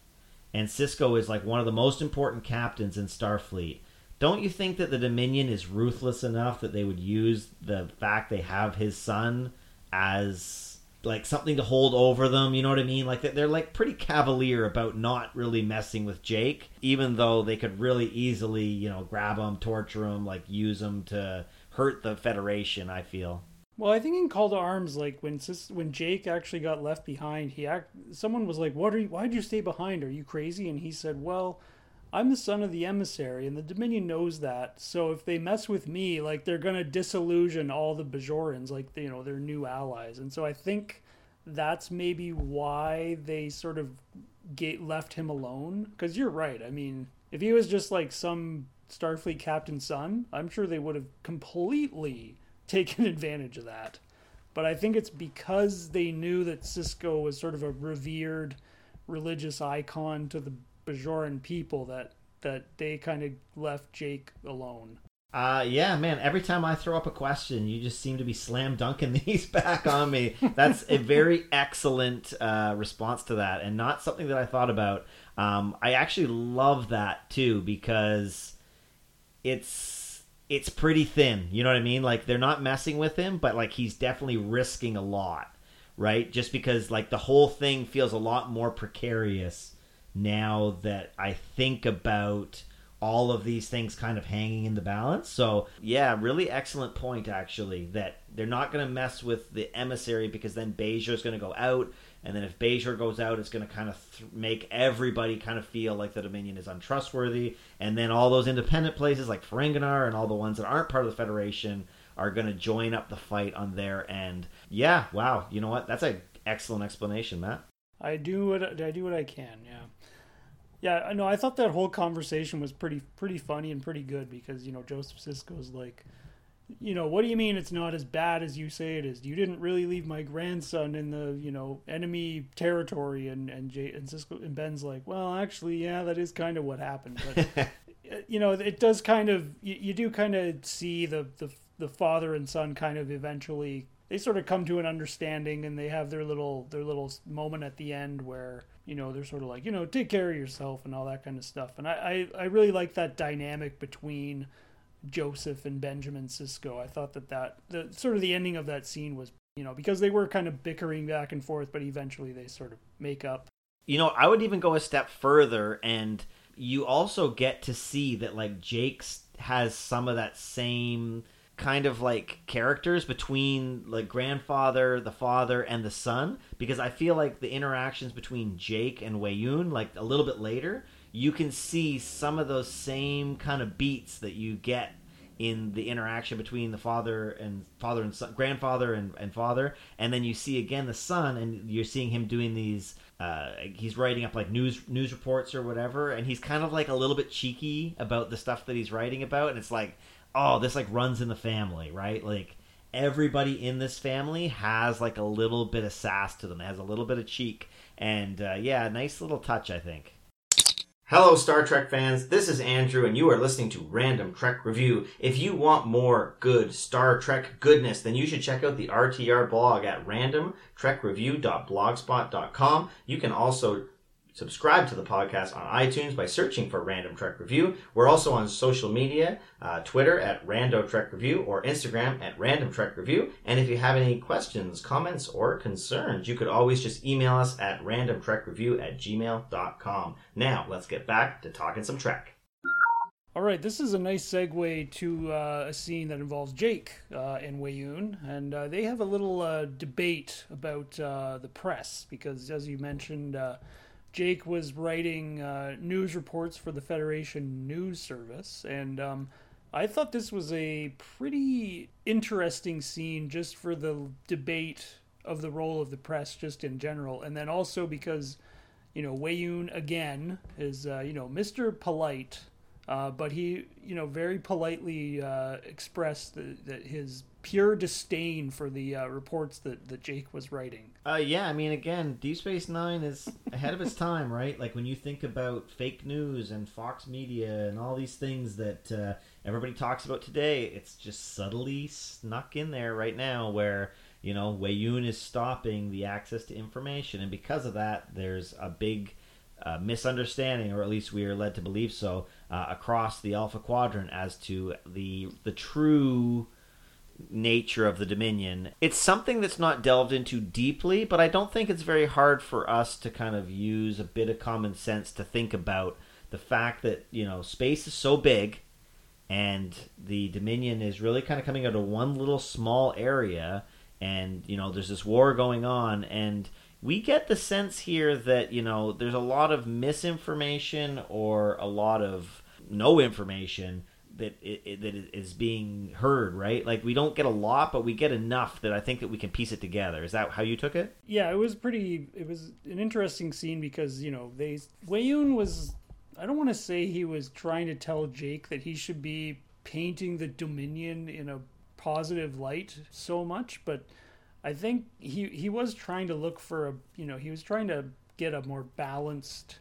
and Sisko is like one of the most important captains in Starfleet, don't you think that the Dominion is ruthless enough that they would use the fact they have his son as like something to hold over them. You know what I mean? Like they're like pretty cavalier about not really messing with Jake, even though they could really easily, you know, grab him, torture him, like use him to hurt the Federation. I feel. Well, I think in Call to Arms, like when when Jake actually got left behind, he act, someone was like, "What are you? Why did you stay behind? Are you crazy?" And he said, "Well." I'm the son of the emissary, and the Dominion knows that. So if they mess with me, like they're gonna disillusion all the Bajorans, like you know their new allies. And so I think that's maybe why they sort of get left him alone. Because you're right. I mean, if he was just like some Starfleet captain's son, I'm sure they would have completely taken advantage of that. But I think it's because they knew that Sisko was sort of a revered religious icon to the Bajoran people that that they kind of left Jake alone. Uh, yeah, man. Every time I throw up a question, you just seem to be slam dunking these back on me. That's a very excellent uh, response to that, and not something that I thought about. Um, I actually love that too because it's it's pretty thin. You know what I mean? Like they're not messing with him, but like he's definitely risking a lot, right? Just because like the whole thing feels a lot more precarious now that I think about all of these things kind of hanging in the balance. So, yeah, really excellent point actually that they're not going to mess with the emissary because then Bajor is going to go out. And then if Bajor goes out, it's going to kind of th- make everybody kind of feel like the Dominion is untrustworthy. And then all those independent places like Ferenginar and all the ones that aren't part of the Federation are going to join up the fight on their end. Yeah, wow. You know what? That's an excellent explanation, Matt. I do what I do what I can. Yeah. Yeah, I know. I thought that whole conversation was pretty pretty funny and pretty good because you know Joseph Sisko's like, you know, what do you mean it's not as bad as you say it is? You didn't really leave my grandson in the you know enemy territory, and and Jay and Sisko and Ben's like, well, actually, yeah, that is kind of what happened, but uh, you know, it does kind of you, you do kind of see the the the father and son kind of eventually they sort of come to an understanding and they have their little their little moment at the end where you know they're sort of like you know take care of yourself and all that kind of stuff. And i i, I really like that dynamic between joseph and benjamin sisko. I thought that that the sort of the ending of that scene was you know because they were kind of bickering back and forth but eventually they sort of make up. You know i would even go a step further and you also get to see that like jake's has some of that same kind of like characters between like grandfather, the father, and the son because I feel like the interactions between Jake and Weyoun, like a little bit later, you can see some of those same kind of beats that you get in the interaction between the father and father and son, grandfather and, and father. And then you see again the son and you're seeing him doing these uh, he's writing up like news news reports or whatever and he's kind of like a little bit cheeky about the stuff that he's writing about and it's like oh this like runs in the family right? Like everybody in this family has like a little bit of sass to them. Has a little bit of cheek. And uh, yeah nice little touch i think Hello, Star Trek fans. This is Andrew, and you are listening to Random Trek Review. If you want more good Star Trek goodness, then you should check out the RTR blog at randomtrekreview.blogspot.com. You can also subscribe to the podcast on iTunes by searching for Random Trek Review. We're also on social media, uh, Twitter at Rando Trek Review or Instagram at Random Trek Review. And if you have any questions, comments, or concerns, you could always just email us at randomtrekreview at gmail.com. Now, let's get back to talking some Trek. All right, this is a nice segue to uh, a scene that involves Jake uh, and Weyoun, and uh, they have a little uh, debate about uh, the press because, as you mentioned, uh, Jake was writing uh, news reports for the Federation News Service, and um, I thought this was a pretty interesting scene just for the debate of the role of the press, just in general, and then also because you know Weyoun again is uh, you know Mr. Polite, uh, but he you know very politely uh, expressed that his pure disdain for the uh, reports that, that Jake was writing. Uh, yeah, I mean, again, Deep Space Nine is ahead of its time, right? Like when you think about fake news and Fox Media and all these things that uh, everybody talks about today, it's just subtly snuck in there right now where, you know, Weyoun is stopping the access to information. And because of that, there's a big uh, misunderstanding, or at least we are led to believe so, uh, across the Alpha Quadrant as to the the true nature of the Dominion. It's something that's not delved into deeply, but I don't think it's very hard for us to kind of use a bit of common sense to think about the fact that, you know, space is so big and the Dominion is really kind of coming out of one little small area and, you know, there's this war going on and we get the sense here that, you know, there's a lot of misinformation or a lot of no information that it, that is being heard, right? Like we don't get a lot, but we get enough that I think that we can piece it together. Is that how you took it? Yeah, it was pretty. It was an interesting scene because you know they Weyoun was. I don't want to say he was trying to tell Jake that he should be painting the Dominion in a positive light so much, but I think he he was trying to look for a you know he was trying to get a more balanced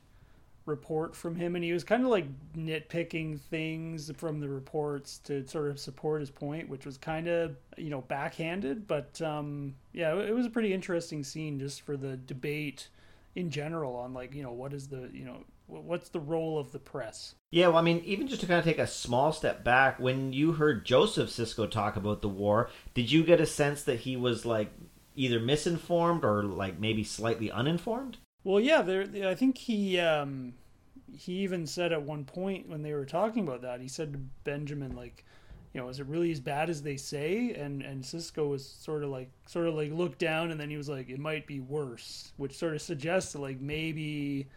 report from him, and he was kind of like nitpicking things from the reports to sort of support his point, which was kind of you know backhanded. But um, yeah, it was a pretty interesting scene just for the debate in general on like you know what is the you know what's the role of the press. Yeah, well, I mean, even just to kind of take a small step back, when you heard Joseph Sisko talk about the war, did you get a sense that he was like either misinformed or like maybe slightly uninformed? Well, yeah, there. I think he um, he even said at one point when they were talking about that, he said to Benjamin like, you know, is it really as bad as they say? And and Sisko was sort of like sort of like looked down, and then he was like, it might be worse, which sort of suggests that like maybe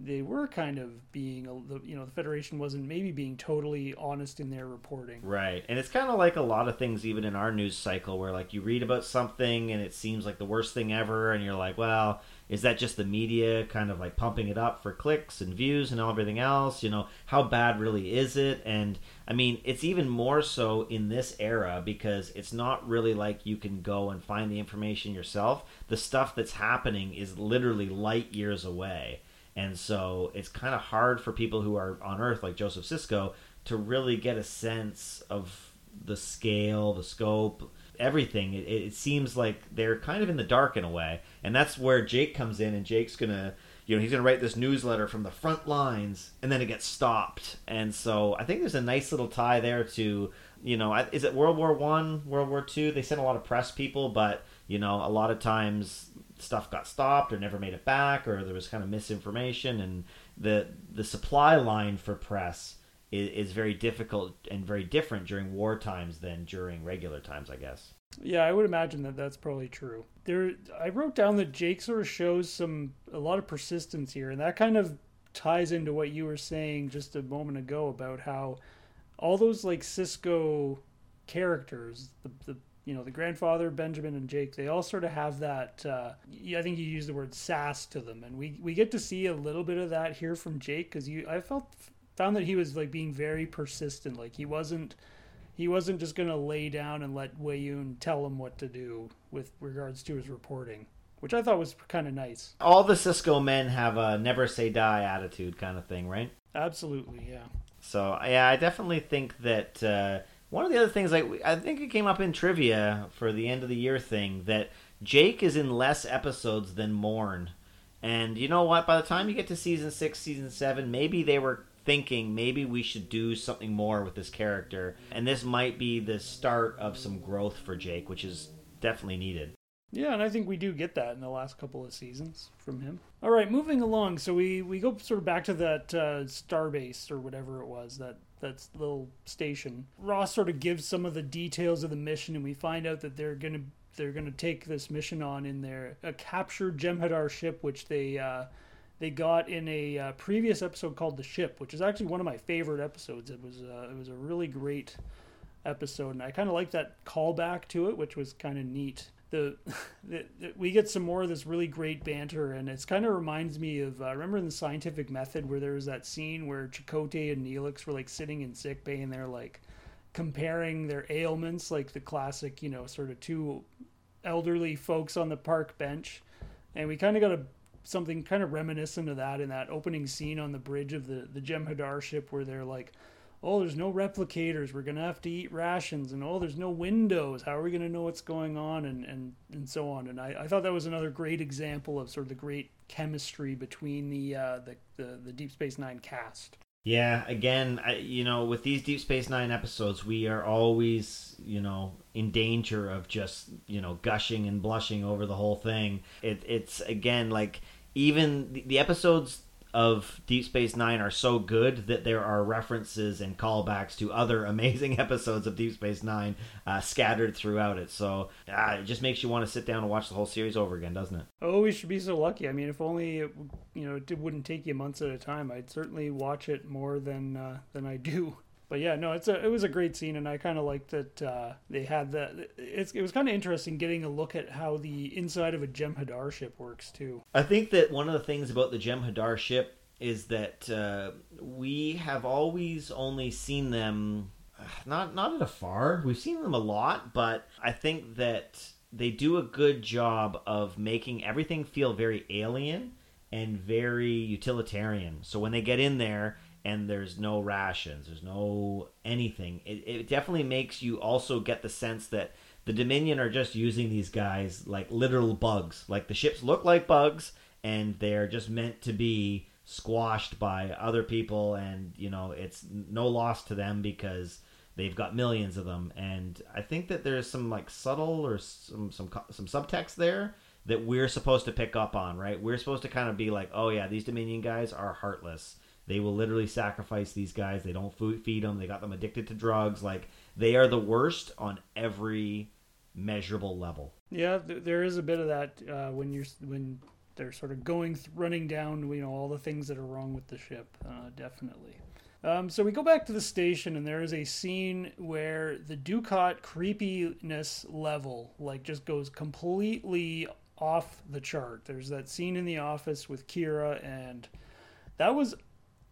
they were kind of being, you know, the Federation wasn't maybe being totally honest in their reporting. Right. And it's kind of like a lot of things, even in our news cycle, where like you read about something and it seems like the worst thing ever, and you're like, well, is that just the media kind of like pumping it up for clicks and views and everything else? You know, how bad really is it? And I mean, it's even more so in this era because it's not really like you can go and find the information yourself. The stuff that's happening is literally light years away. And so it's kind of hard for people who are on Earth, like Joseph Sisko, to really get a sense of the scale, the scope, everything. It, it, seems like they're kind of in the dark in a way, and that's where Jake comes in, and Jake's gonna, you know, he's gonna write this newsletter from the front lines, and then it gets stopped, and so I think there's a nice little tie there to, you know, is it World War One, World War Two? They sent a lot of press people, but you know, a lot of times stuff got stopped or never made it back, or there was kind of misinformation, and the the supply line for press is, is very difficult and very different during war times than during regular times, I guess. Yeah, I would imagine that that's probably true. There, I wrote down that Jake sort of shows some a lot of persistence here, and that kind of ties into what you were saying just a moment ago about how all those like Sisko characters, the, the you know the grandfather Benjamin and Jake, they all sort of have that. Uh, I think you use the word sass to them, and we we get to see a little bit of that here from Jake because you I felt found that he was like being very persistent, like he wasn't he wasn't just going to lay down and let Weyoun tell him what to do with regards to his reporting, which I thought was kind of nice. All the Sisko men have a never say die attitude kind of thing, right? Absolutely, yeah. So yeah, I definitely think that uh, one of the other things, like I think it came up in trivia for the end of the year thing, that Jake is in less episodes than Morn. And you know what? By the time you get to season six, season seven, maybe they were thinking maybe we should do something more with this character, and this might be the start of some growth for Jake, which is definitely needed. Yeah, and I think we do get that in the last couple of seasons from him. All right, moving along. So we, we go sort of back to that uh, starbase or whatever it was, that that little station. Ross sort of gives some of the details of the mission, and we find out that they're gonna they're gonna take this mission on in their a captured Jem'Hadar ship, which they uh, they got in a uh, previous episode called "The Ship," which is actually one of my favorite episodes. It was uh, it was a really great episode, and I kind of like that callback to it, which was kind of neat. The, the, the, we get some more of this really great banter, and it's kind of reminds me of uh, remember in the Scientific Method where there was that scene where Chakotay and Neelix were like sitting in sick bay and they're like comparing their ailments, like the classic, you know, sort of two elderly folks on the park bench, and we kind of got a something kind of reminiscent of that in that opening scene on the bridge of the the Jem'Hadar ship where they're like, "Oh, there's no replicators. We're gonna have to eat rations." And oh, there's no windows. How are we gonna know what's going on? And and and so on. And I, I thought that was another great example of sort of the great chemistry between the uh, the, the the Deep Space Nine cast. Yeah, again, I, you know, with these Deep Space Nine episodes, we are always, you know, in danger of just, you know, gushing and blushing over the whole thing. It, it's again like even the episodes of Deep Space Nine are so good that there are references and callbacks to other amazing episodes of Deep Space Nine uh, scattered throughout it. So uh, it just makes you want to sit down and watch the whole series over again, doesn't it? Oh, we should be so lucky. I mean, if only it, you know it wouldn't take you months at a time, I'd certainly watch it more than uh, than I do but yeah, no, it's a it was a great scene, and I kind of liked that uh, they had that. It's, it was kind of interesting getting a look at how the inside of a Jem'Hadar ship works too. I think that one of the things about the Jem'Hadar ship is that uh, we have always only seen them uh, not not at a far. We've seen them a lot, but I think that they do a good job of making everything feel very alien and very utilitarian. So when they get in there and there's no rations, there's no anything. It, it definitely makes you also get the sense that the Dominion are just using these guys like literal bugs. Like the ships look like bugs, and they're just meant to be squashed by other people, and you know it's no loss to them because they've got millions of them. And I think that there's some like subtle or some some some subtext there that we're supposed to pick up on, right? We're supposed to kind of be like, oh yeah, these Dominion guys are heartless they will literally sacrifice these guys. They don't feed them. They got them addicted to drugs. Like they are the worst on every measurable level. Yeah, there is a bit of that uh, when you're when they're sort of going running down, you know, all the things that are wrong with the ship. Uh, definitely. Um, so we go back to the station, and there is a scene where the Dukat creepiness level like just goes completely off the chart. There's that scene in the office with Kira, and that was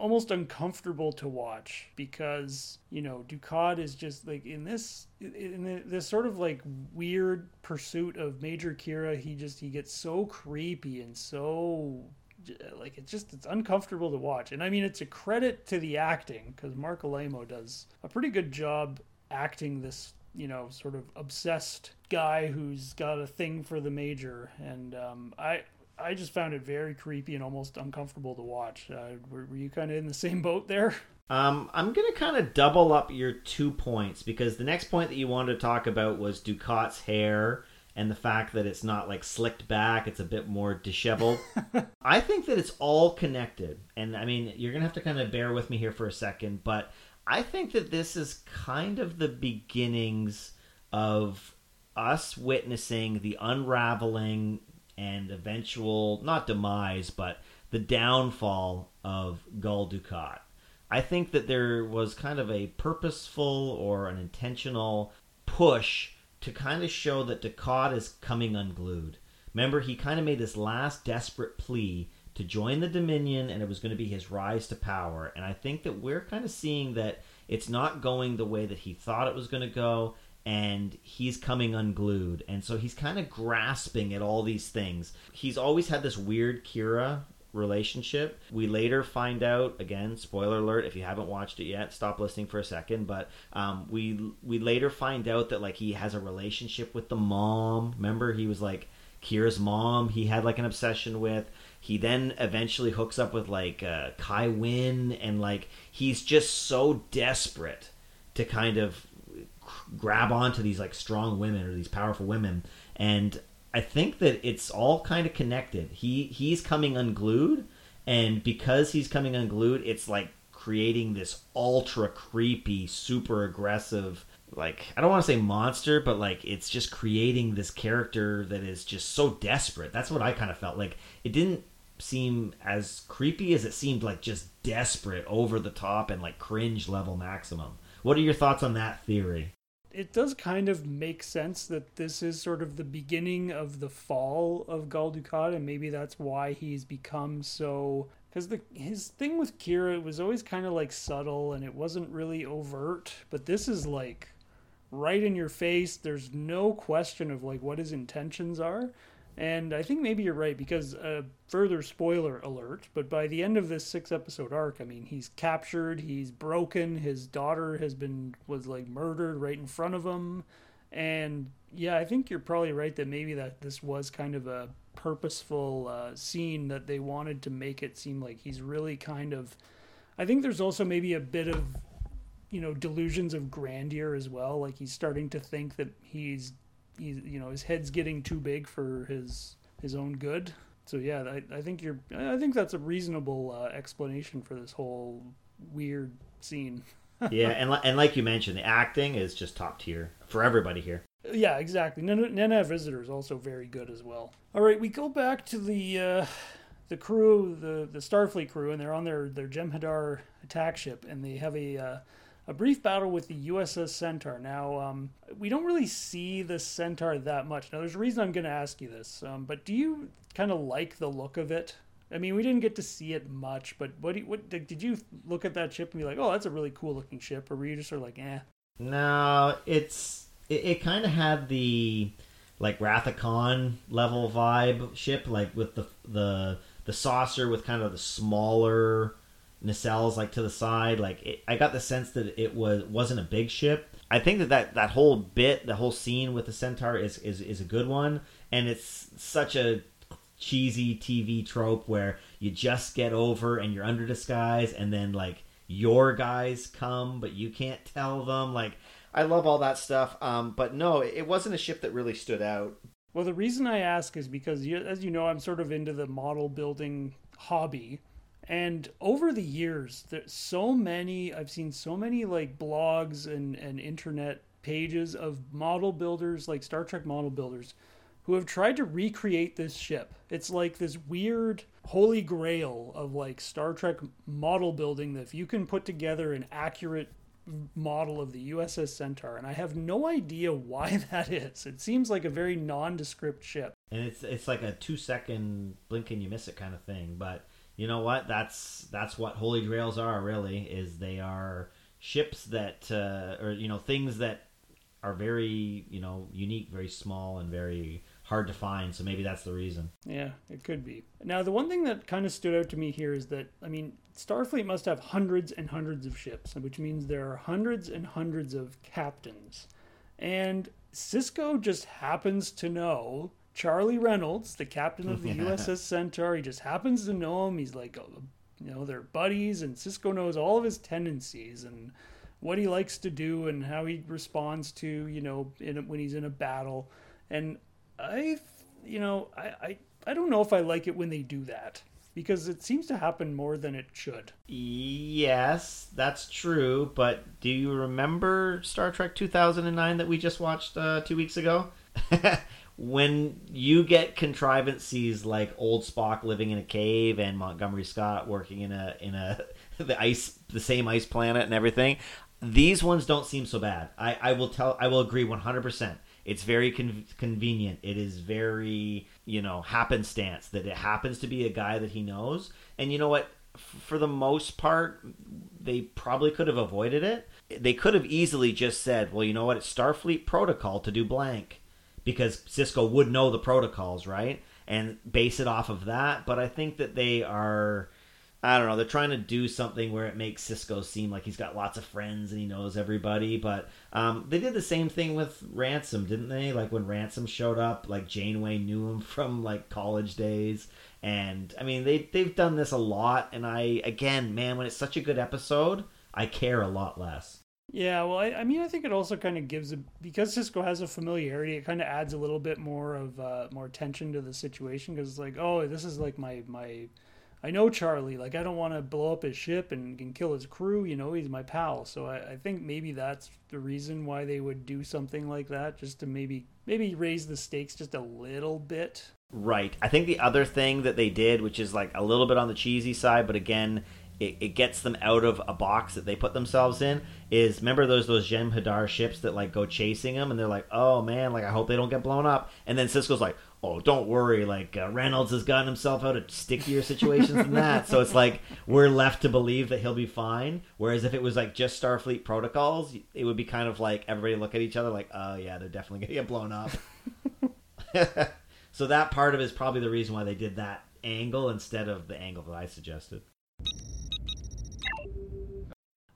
almost uncomfortable to watch because you know Dukat is just like in this in this sort of like weird pursuit of Major Kira. He just he gets so creepy and so like it's just it's uncomfortable to watch. And I mean it's a credit to the acting because Marc Alaimo does a pretty good job acting this you know sort of obsessed guy who's got a thing for the major and um, I I just found it very creepy and almost uncomfortable to watch. Uh, were, were you kind of in the same boat there? Um, I'm going to kind of double up your two points because the next point that you wanted to talk about was Dukat's hair and the fact that it's not like slicked back, it's a bit more disheveled. I think that it's all connected. And I mean, you're going to have to kind of bear with me here for a second, but I think that this is kind of the beginnings of us witnessing the unraveling and eventual not demise but the downfall of Gul Dukat. I think that there was kind of a purposeful or an intentional push to kind of show that Dukat is coming unglued. Remember, he kind of made this last desperate plea to join the Dominion, and it was going to be his rise to power. And I think that we're kind of seeing that it's not going the way that he thought it was going to go, and he's coming unglued. And so he's kind of grasping at all these things. He's always had this weird Kira relationship. We later find out again, spoiler alert if you haven't watched it yet, stop listening for a second, but um, we we later find out that like he has a relationship with the mom. Remember he was like Kira's mom, he had like an obsession with. He then eventually hooks up with like uh, Kai Winn and like he's just so desperate to kind of grab onto these like strong women or these powerful women and I think that it's all kind of connected. He he's coming unglued, and because he's coming unglued, it's like creating this ultra creepy, super aggressive. Like I don't want to say monster, but like it's just creating this character that is just so desperate. That's what I kind of felt like. It didn't seem as creepy as it seemed like just desperate, over the top, and like cringe level maximum. What are your thoughts on that theory? it does kind of make sense that this is sort of the beginning of the fall of Gul Dukat, and maybe that's why he's become so. Because the his thing with Kira was always kind of like subtle, and it wasn't really overt. But this is like right in your face. There's no question of like what his intentions are. And I think maybe you're right because uh, further spoiler alert, but by the end of this six episode arc, I mean he's captured, he's broken, his daughter has been was like murdered right in front of him, and yeah, I think you're probably right that maybe that this was kind of a purposeful uh, scene that they wanted to make it seem like he's really kind of. I think there's also maybe a bit of you know delusions of grandeur as well like he's starting to think that he's he's you know his head's getting too big for his his own good. So yeah, I, I think you're I think that's a reasonable uh, explanation for this whole weird scene. yeah, and and like you mentioned, the acting is just top tier for everybody here. Yeah, exactly. Nana Visitor is also very good as well. All right, we go back to the uh, the crew, the the Starfleet crew, and they're on their their Jem'Hadar attack ship, and they have a uh, a brief battle with the USS Centaur. Now, um, we don't really see the Centaur that much. Now, there's a reason I'm going to ask you this, um, but do you kind of like the look of it? I mean, we didn't get to see it much, but what, you, what did you look at that ship and be like, oh, that's a really cool looking ship, or were you just sort of like, eh? No, it's it, it kind of had the like Rathacon level vibe ship, like with the the the saucer with kind of the smaller nacelles like to the side. Like it, I got the sense that it was wasn't a big ship. I think that, that that whole bit, the whole scene with the centaur is, is is a good one, and it's such a cheesy TV trope where you just get over and you're under disguise, and then like your guys come, but you can't tell them. Like I love all that stuff. Um, but no, it wasn't a ship that really stood out. Well, the reason I ask is because, as you know, I'm sort of into the model building hobby. And over the years, there's so many, I've seen so many like blogs and, and internet pages of model builders, like Star Trek model builders, who have tried to recreate this ship. It's like this weird holy grail of like Star Trek model building that if you can put together an accurate model of the USS Centaur, and I have no idea why that is. It seems like a very nondescript ship. And it's it's like a two second blink and you miss it kind of thing, but you know what? That's that's what holy grails are. Really, is they are ships that uh, or you know things that are very you know unique, very small, and very hard to find. So maybe that's the reason. Yeah, it could be. Now, the one thing that kind of stood out to me here is that I mean, Starfleet must have hundreds and hundreds of ships, which means there are hundreds and hundreds of captains, and Sisko just happens to know Charlie Reynolds, the captain of the. USS Centaur, he just happens to know him. He's like, uh, you know, they're buddies, and Sisko knows all of his tendencies and what he likes to do and how he responds to, you know, in, when he's in a battle. And I, you know, I, I, I don't know if I like it when they do that. because it seems to happen more than it should. Yes, that's true. But do you remember Star Trek 2009 that we just watched uh, two weeks ago? when you get contrivances like old Spock living in a cave and Montgomery Scott working in a in a the ice the same ice planet and everything, these ones don't seem so bad. I, I will tell I will agree 100. percent It's very con- convenient. It is very you know happenstance that it happens to be a guy that he knows. And you know what? For the most part, they probably could have avoided it. They could have easily just said, "Well, you know what? It's Starfleet protocol to do blank." Because Sisko would know the protocols, right? And base it off of that. But I think that they are, I don't know, they're trying to do something where it makes Sisko seem like he's got lots of friends and he knows everybody. But um, they did the same thing with Ransom, didn't they? Like when Ransom showed up, like Janeway knew him from like college days. And I mean, they they've done this a lot. And I, again, man, when it's such a good episode, I care a lot less. Yeah, well, I, I, mean, I think it also kind of gives a because Sisko has a familiarity. It kind of adds a little bit more of uh, more tension to the situation because it's like, oh, this is like my my. I know Charlie. Like, I don't want to blow up his ship and, and kill his crew. You know, he's my pal. So I, I think maybe that's the reason why they would do something like that, just to maybe maybe raise the stakes just a little bit. Right. I think the other thing that they did, which is like a little bit on the cheesy side, but again, it, it, gets them out of a box that they put themselves in is remember those those Jem'Hadar ships that like go chasing them and they're like oh man like I hope they don't get blown up. And then Sisko's like oh don't worry like uh, Reynolds has gotten himself out of stickier situations than that. So it's like we're left to believe that he'll be fine whereas if it was like just Starfleet protocols it would be kind of like everybody look at each other like oh yeah they're definitely gonna get blown up. So that part of it is probably the reason why they did that angle instead of the angle that I suggested.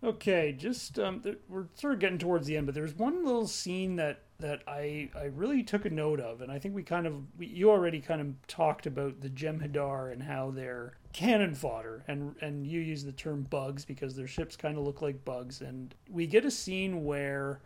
Okay, just um, th- we're sort of getting towards the end, but there's one little scene that that I I really took a note of, and I think we kind of we, you already kind of talked about the Jem'Hadar and how they're cannon fodder, and and you use the term bugs because their ships kind of look like bugs, and we get a scene where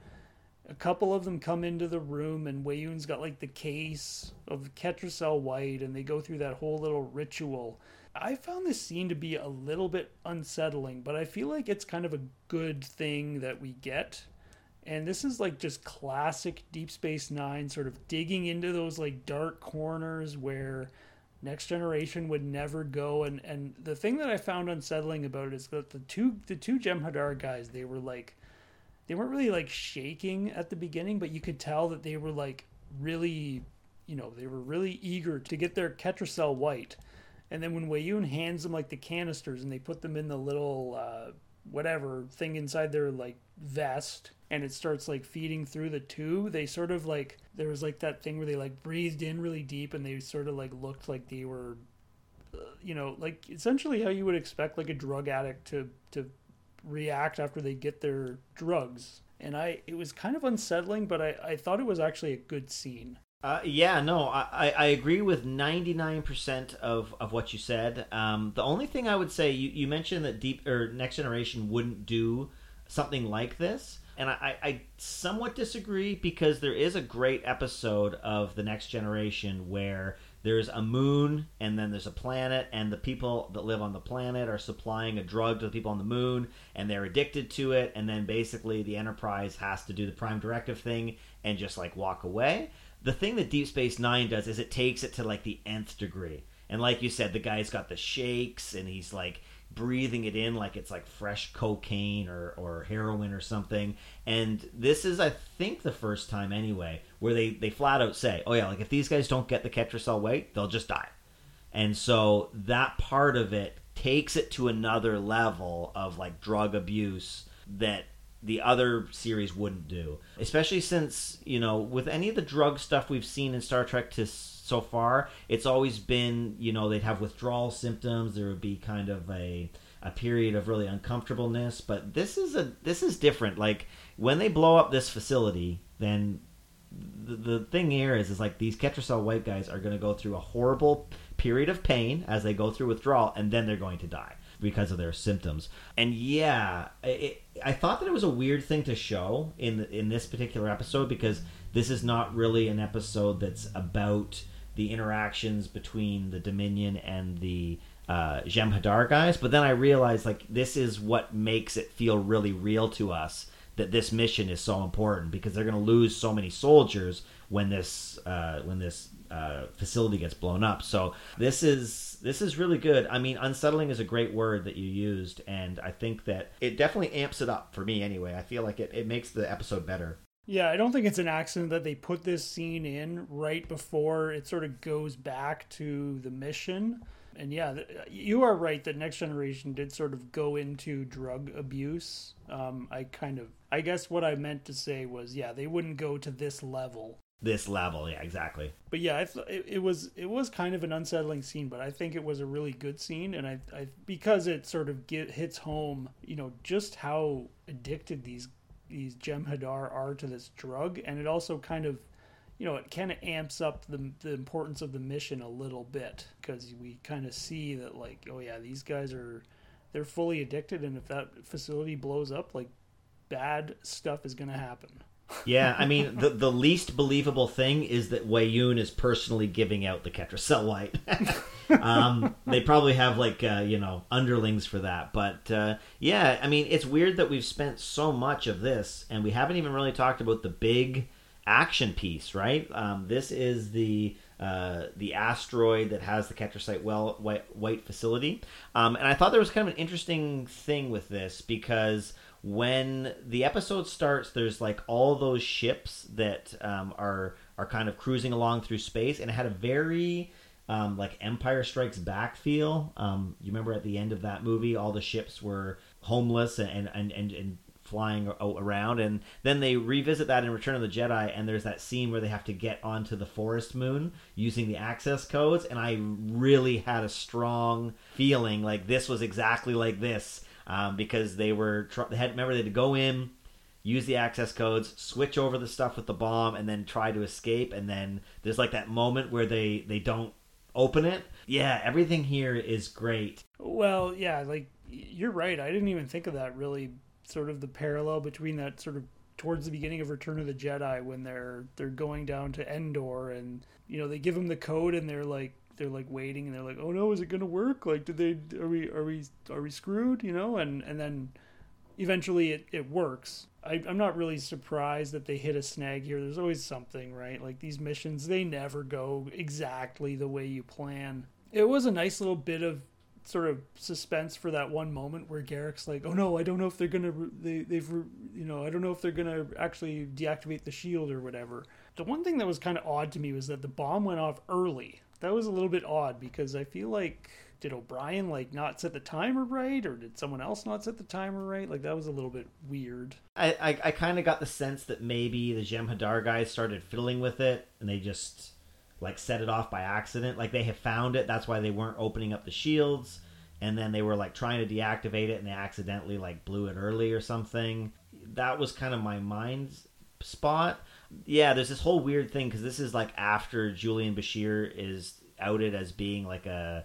a couple of them come into the room and Weyoun's got like the case of Ketracel White and they go through that whole little ritual I found this scene to be a little bit unsettling, but I feel like it's kind of a good thing that we get. And this is like just classic Deep Space Nine, sort of digging into those like dark corners where Next Generation would never go. And and the thing that I found unsettling about it is that the two the two Jem'Hadar guys, they were like, they weren't really like shaking at the beginning, but you could tell that they were like really, you know, they were really eager to get their Ketracel white and then when Weyoun hands them like the canisters and they put them in the little uh, whatever thing inside their like vest and it starts like feeding through the tube, they sort of like there was like that thing where they like breathed in really deep and they sort of like looked like they were uh, you know like essentially how you would expect like a drug addict to to react after they get their drugs. And i it was kind of unsettling but i i thought it was actually a good scene uh, yeah, no, I, I agree with 99% of, of what you said. Um, the only thing I would say, you, you mentioned that Deep or Next Generation wouldn't do something like this. And I, I somewhat disagree because there is a great episode of The Next Generation where there's a moon and then there's a planet and the people that live on the planet are supplying a drug to the people on the moon and they're addicted to it and then basically the enterprise has to do the prime directive thing and just like walk away the thing that Deep Space Nine does is it takes it to like the nth degree. And like you said, the guy's got the shakes and he's like breathing it in like it's like fresh cocaine or, or heroin or something. And this is, I think, the first time anyway, where they, they flat out say, oh yeah, like if these guys don't get the Ketracel weight, they'll just die. And so that part of it takes it to another level of like drug abuse that the other series wouldn't do. Especially since, you know, with any of the drug stuff we've seen in Star Trek to so far, it's always been, you know, they'd have withdrawal symptoms, there would be kind of a a period of really uncomfortableness, but this is a this is different. Like when they blow up this facility, then the, the thing here is is like these Ketracel white guys are going to go through a horrible period of pain as they go through withdrawal and then they're going to die because of their symptoms. And yeah, it, I thought that it was a weird thing to show in in this particular episode because this is not really an episode that's about the interactions between the Dominion and the uh, Jem'Hadar guys. But then I realized like this is what makes it feel really real to us that this mission is so important because they're going to lose so many soldiers when this uh, when this uh, facility gets blown up. So this is this is really good. I mean, unsettling is a great word that you used, and I think that it definitely amps it up for me. Anyway, I feel like it, it makes the episode better. Yeah, I don't think it's an accident that they put this scene in right before it sort of goes back to the mission. And yeah, you are right that Next Generation did sort of go into drug abuse. Um, I kind of, I guess what I meant to say was, yeah, they wouldn't go to this level. This level, yeah, exactly. But yeah, I th- it, it was it was kind of an unsettling scene, but I think it was a really good scene, and I, I because it sort of get, hits home, you know, just how addicted these these Jem'Hadar are to this drug, and it also kind of you know, it kind of amps up the the importance of the mission a little bit because we kind of see that like, oh yeah, these guys are they're fully addicted, and if that facility blows up, like bad stuff is going to happen. yeah, I mean the the least believable thing is that Weyoun is personally giving out the Ketracel White. um, they probably have like uh, you know underlings for that, but uh, yeah, I mean it's weird that we've spent so much of this and we haven't even really talked about the big action piece, right? Um, this is the uh, the asteroid that has the Ketracite well white, white facility, um, and I thought there was kind of an interesting thing with this because when the episode starts, there's like all those ships that um, are are kind of cruising along through space, and it had a very um, like Empire Strikes Back feel. Um, you remember at the end of that movie, all the ships were homeless and and and, and flying around and then they revisit that in return of the jedi and there's that scene where they have to get onto the forest moon using the access codes and i really had a strong feeling like this was exactly like this um, because they were they had remember they had to go in use the access codes switch over the stuff with the bomb and then try to escape and then there's like that moment where they they don't open it. Yeah everything here is great. Well yeah like you're right i didn't even think of that really sort of the parallel between that sort of towards the beginning of Return of the Jedi when they're they're going down to Endor and you know they give them the code and they're like they're like waiting and they're like oh no is it gonna work? Like did they are we are we are we screwed? You know and and then eventually it, it works. I, i'm not really surprised that they hit a snag here. There's always something right? Like these missions they never go exactly the way you plan. It was a nice little bit of sort of suspense for that one moment where Garak's like, "Oh no, I don't know if they're gonna they they've you know I don't know if they're gonna actually deactivate the shield or whatever." The one thing that was kind of odd to me was that the bomb went off early. That was a little bit odd because I feel like did O'Brien like not set the timer right, or did someone else not set the timer right? Like that was a little bit weird. I I, I kind of got the sense that maybe the Jem'Hadar guys started fiddling with it and they just like set it off by accident. Like they have found it. That's why they weren't opening up the shields. And then they were like trying to deactivate it and they accidentally like blew it early or something. That was kind of my mind spot. Yeah, there's this whole weird thing because this is like after Julian Bashir is outed as being like a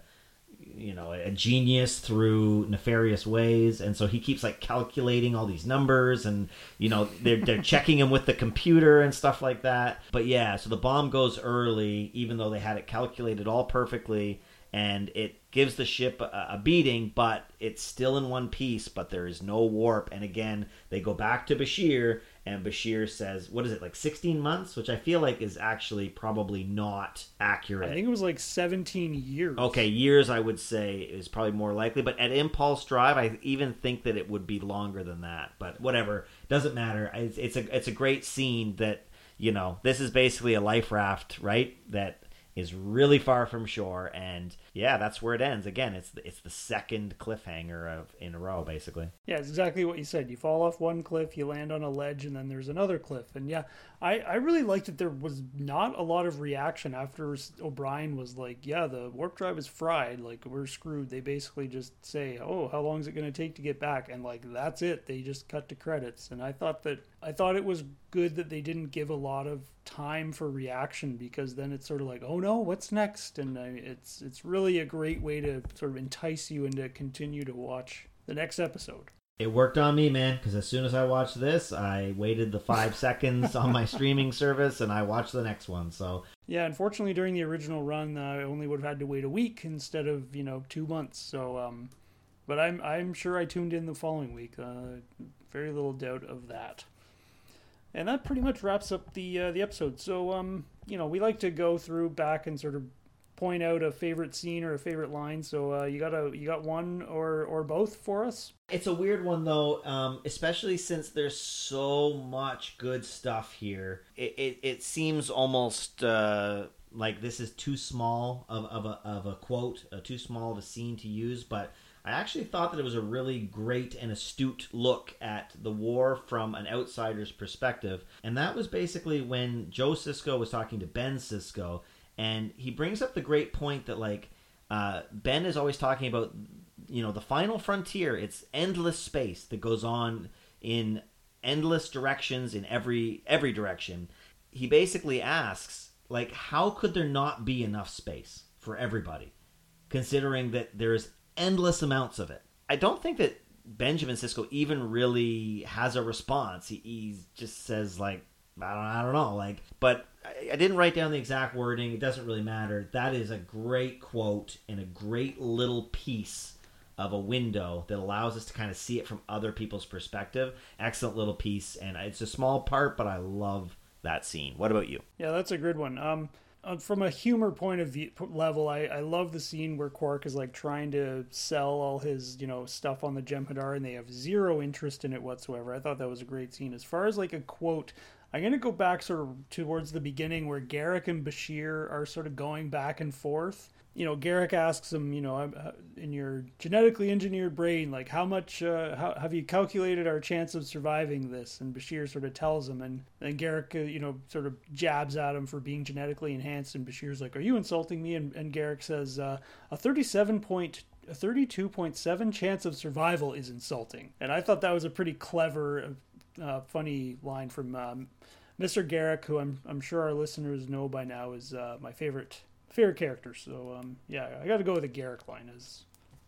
you know a genius through nefarious ways. And so he keeps like calculating all these numbers and you know they're, they're checking him with the computer and stuff like that. But yeah so the bomb goes early even though they had it calculated all perfectly and it gives the ship a, a beating but it's still in one piece but there is no warp. And again they go back to bashir and Bashir says, "What is it like 16 months?" Which I feel like is actually probably not accurate. I think it was like 17 years. Okay, years I would say is probably more likely, but at Impulse Drive, I even think that it would be longer than that. But whatever, doesn't matter. It's, it's a it's a great scene that you know this is basically a life raft, right? That is really far from shore, and yeah, that's where it ends. Again, it's the, it's the second cliffhanger of in a row, basically. Yeah, it's exactly what you said. You fall off one cliff, you land on a ledge, and then there's another cliff. And yeah, I I really liked that there was not a lot of reaction after O'Brien was like, "Yeah, the warp drive is fried. Like we're screwed." They basically just say, "Oh, how long is it going to take to get back?" And like that's it. They just cut to credits. And I thought that I thought it was good that they didn't give a lot of time for reaction because then it's sort of like, oh no, what's next? And it's it's really a great way to sort of entice you and to continue to watch the next episode. It worked on me, man, because as soon as I watched this, I waited the five seconds on my streaming service and I watched the next one. So Yeah, unfortunately, during the original run, uh, I only would have had to wait a week instead of you know two months. So, um, but I'm I'm sure I tuned in the following week. Uh, very little doubt of that. And that pretty much wraps up the uh, the episode. So, um, you know, we like to go through back and sort of point out a favorite scene or a favorite line. So, uh, you got a you got one or or both for us? It's a weird one though, um, especially since there's so much good stuff here. It it, it seems almost uh, like this is too small of, of a of a quote, uh, too small of a scene to use. But I actually thought that it was a really great and astute look at the war from an outsider's perspective, and that was basically when Joe Sisko was talking to Ben Sisko, and he brings up the great point that like. Uh, ben is always talking about you know the final frontier. It's endless space that goes on in endless directions in every every direction. He basically asks like how could there not be enough space for everybody considering that there's endless amounts of it? I don't think that benjamin Sisko even really has a response. He, he just says like I don't, I don't know like but I, I didn't write down the exact wording it doesn't really matter that is a great quote and a great little piece of a window that allows us to kind of see it from other people's perspective. Excellent little piece, and it's a small part, but I love that scene. What about you? Yeah, that's a good one. Um, uh, from a humor point of view level, I, I love the scene where Quark is like trying to sell all his you know stuff on the Jem'Hadar, and they have zero interest in it whatsoever. I thought that was a great scene. As far as like a quote, I'm gonna go back sort of towards the beginning where Garak and Bashir are sort of going back and forth. You know, Garak asks him, you know, in your genetically engineered brain, like how much uh, how, have you calculated our chance of surviving this? And Bashir sort of tells him, and then Garak, uh, you know, sort of jabs at him for being genetically enhanced, and Bashir's like, "Are you insulting me?" And, and Garak says, uh, "A 37 point." A 32.7 chance of survival is insulting. And I thought that was a pretty clever, uh, funny line from um, Mr. Garak, who I'm, I'm sure our listeners know by now is uh, my favorite favorite character. So um, yeah, I got to go with the Garak line as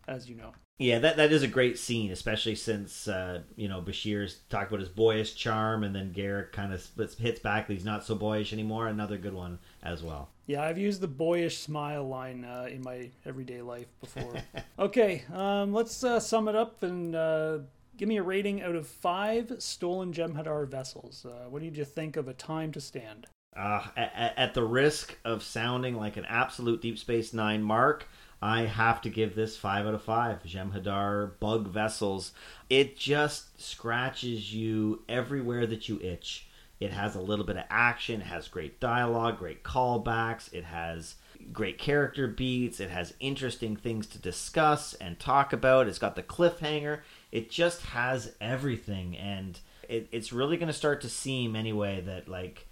as you know. Yeah, that that is a great scene, especially since uh, you know Bashir's talked about his boyish charm, and then Garak kind of splits, hits back that he's not so boyish anymore. Another good one as well. Yeah, I've used the boyish smile line uh, in my everyday life before. okay, um, let's uh, sum it up and uh, give me a rating out of five stolen Jem'Hadar vessels. Uh, what did you think of a time to stand? Uh, at, at the risk of sounding like an absolute Deep Space Nine mark, I have to give this five out of five. Jem'Hadar bug vessels. It just scratches you everywhere that you itch. It has a little bit of action. It has great dialogue, great callbacks. It has great character beats. It has interesting things to discuss and talk about. It's got the cliffhanger. It just has everything, and it, it's really going to start to seem anyway that like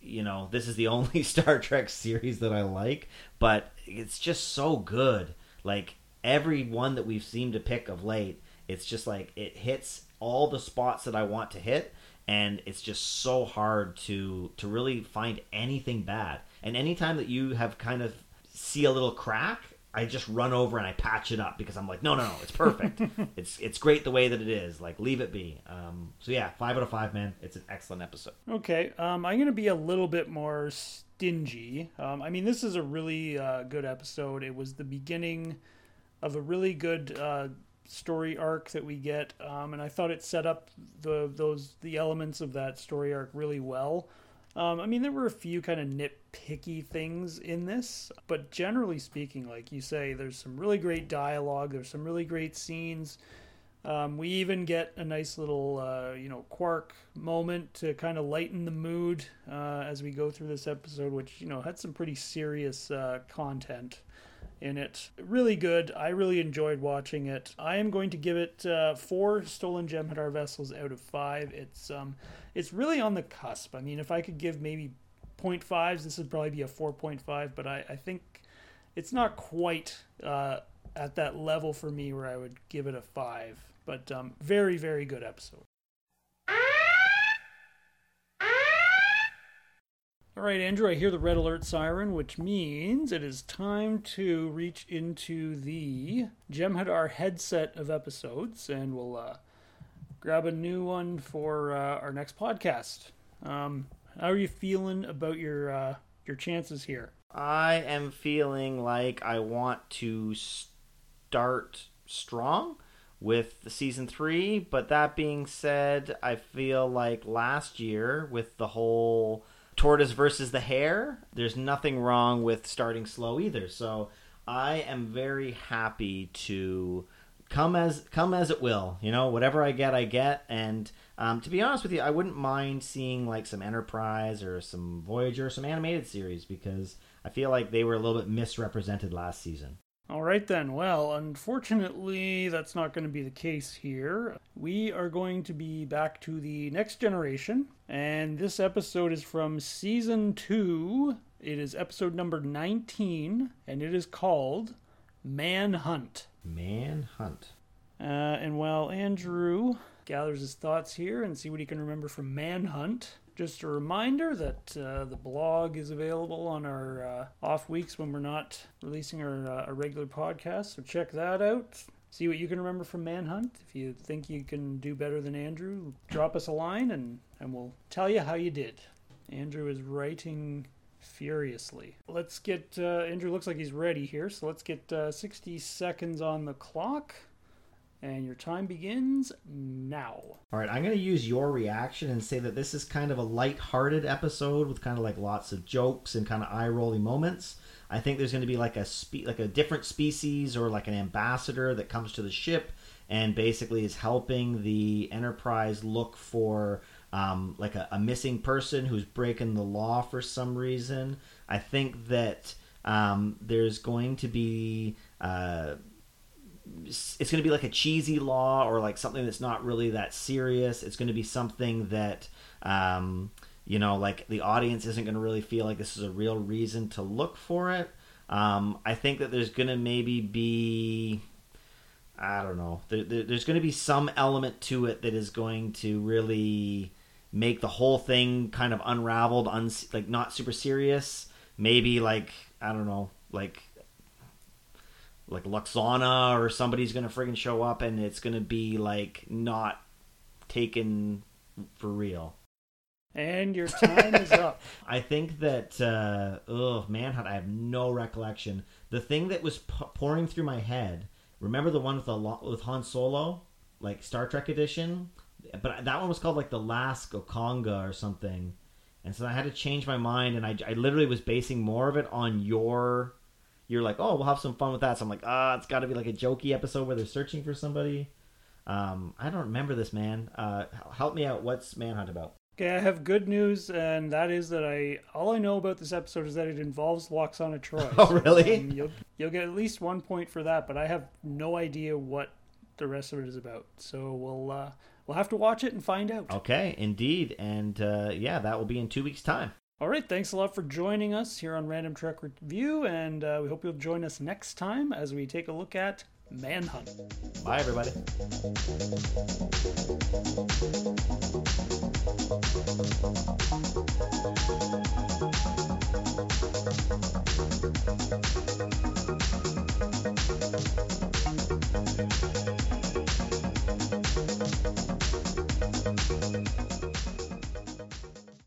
you know this is the only Star Trek series that I like, but it's just so good. Like every one that we've seemed to pick of late, it's just like it hits all the spots that I want to hit and it's just so hard to to really find anything bad. And anytime that you have kind of see a little crack, I just run over and I patch it up because I'm like, no, no, no, it's perfect. it's it's great the way that it is. Like, leave it be. Um, so yeah, five out of five, man. It's an excellent episode. Okay, um, I'm gonna be a little bit more stingy. Um, I mean, this is a really uh, good episode. It was the beginning of a really good uh, story arc that we get, um, and I thought it set up the those the elements of that story arc really well. Um, I mean, there were a few kind of nitpicky things in this, but generally speaking, like you say, there's some really great dialogue. There's some really great scenes. Um, we even get a nice little, uh, you know, Quark moment to kind of lighten the mood uh, as we go through this episode, which you know had some pretty serious uh, content in it. Really good. I really enjoyed watching it. I am going to give it uh, four stolen Jem'Hadar vessels out of five. It's um, it's really on the cusp. I mean, if I could give maybe 0.5s, this would probably be a 4.5, but I, I think it's not quite uh, at that level for me where I would give it a five. But um, very, very good episode. All right, Andrew, I hear the red alert siren, which means it is time to reach into the Jem'Hadar headset of episodes, and we'll uh, grab a new one for uh, our next podcast. Um, how are you feeling about your uh, your chances here? I am feeling like I want to start strong with the season three, but that being said, I feel like last year with the whole tortoise versus the hare, there's nothing wrong with starting slow either. So I am very happy to come as come as it will. You know, whatever I get, I get. And um, to be honest with you, I wouldn't mind seeing like some Enterprise or some Voyager, some animated series because I feel like they were a little bit misrepresented last season. All right, then. Well, unfortunately, that's not going to be the case here. We are going to be back to the next generation, and this episode is from season two. It is episode number 19, and it is called Manhunt. Manhunt. Uh, and while Andrew gathers his thoughts here and see what he can remember from Manhunt, just a reminder that uh, the blog is available on our uh, off weeks when we're not releasing our, uh, our regular podcast. So check that out. See what you can remember from Manhunt. If you think you can do better than Andrew, drop us a line and, and we'll tell you how you did. Andrew is writing furiously. Let's get uh, Andrew looks like he's ready here, so let's get uh, 60 seconds on the clock. And your time begins now. All right, I'm going to use your reaction and say that this is kind of a light-hearted episode with kind of like lots of jokes and kind of eye-rolling moments. I think there's going to be like a spe- like a different species or like an ambassador that comes to the ship and basically is helping the Enterprise look for um, like a, a, missing person who's breaking the law for some reason. I think that um, there's going to be uh, it's going to be like a cheesy law or like something that's not really that serious. It's going to be something that um, you know, like the audience isn't going to really feel like this is a real reason to look for it. Um, I think that there's going to maybe be, I don't know, there, there, there's going to be some element to it that is going to really make the whole thing kind of unraveled, un- like not super serious. Maybe like I don't know, like like Lwaxana or somebody's gonna friggin' show up and it's gonna be like not taken for real. And your time is up. I think that uh ugh, Manhunt. I have no recollection. The thing that was p- pouring through my head. Remember the one with the with Han Solo, like Star Trek edition, but that one was called like the Last Okona or something. And so I had to change my mind, and I, I literally was basing more of it on your you're like, oh, we'll have some fun with that. So I'm like, ah, it's got to be like a jokey episode where they're searching for somebody. Um, I don't remember this, man. Uh, help me out. What's Manhunt about? Okay, I have good news, and that is that I all I know about this episode is that it involves Lwaxana Troi. Oh, really? Um, you'll you'll get at least one point for that, but I have no idea what the rest of it is about. So we'll uh, we'll have to watch it and find out. Okay, indeed, and uh, yeah, that will be in two weeks' time. All right, thanks a lot for joining us here on Random Trek Review, and uh, we hope you'll join us next time as we take a look at Manhunt. Bye, everybody.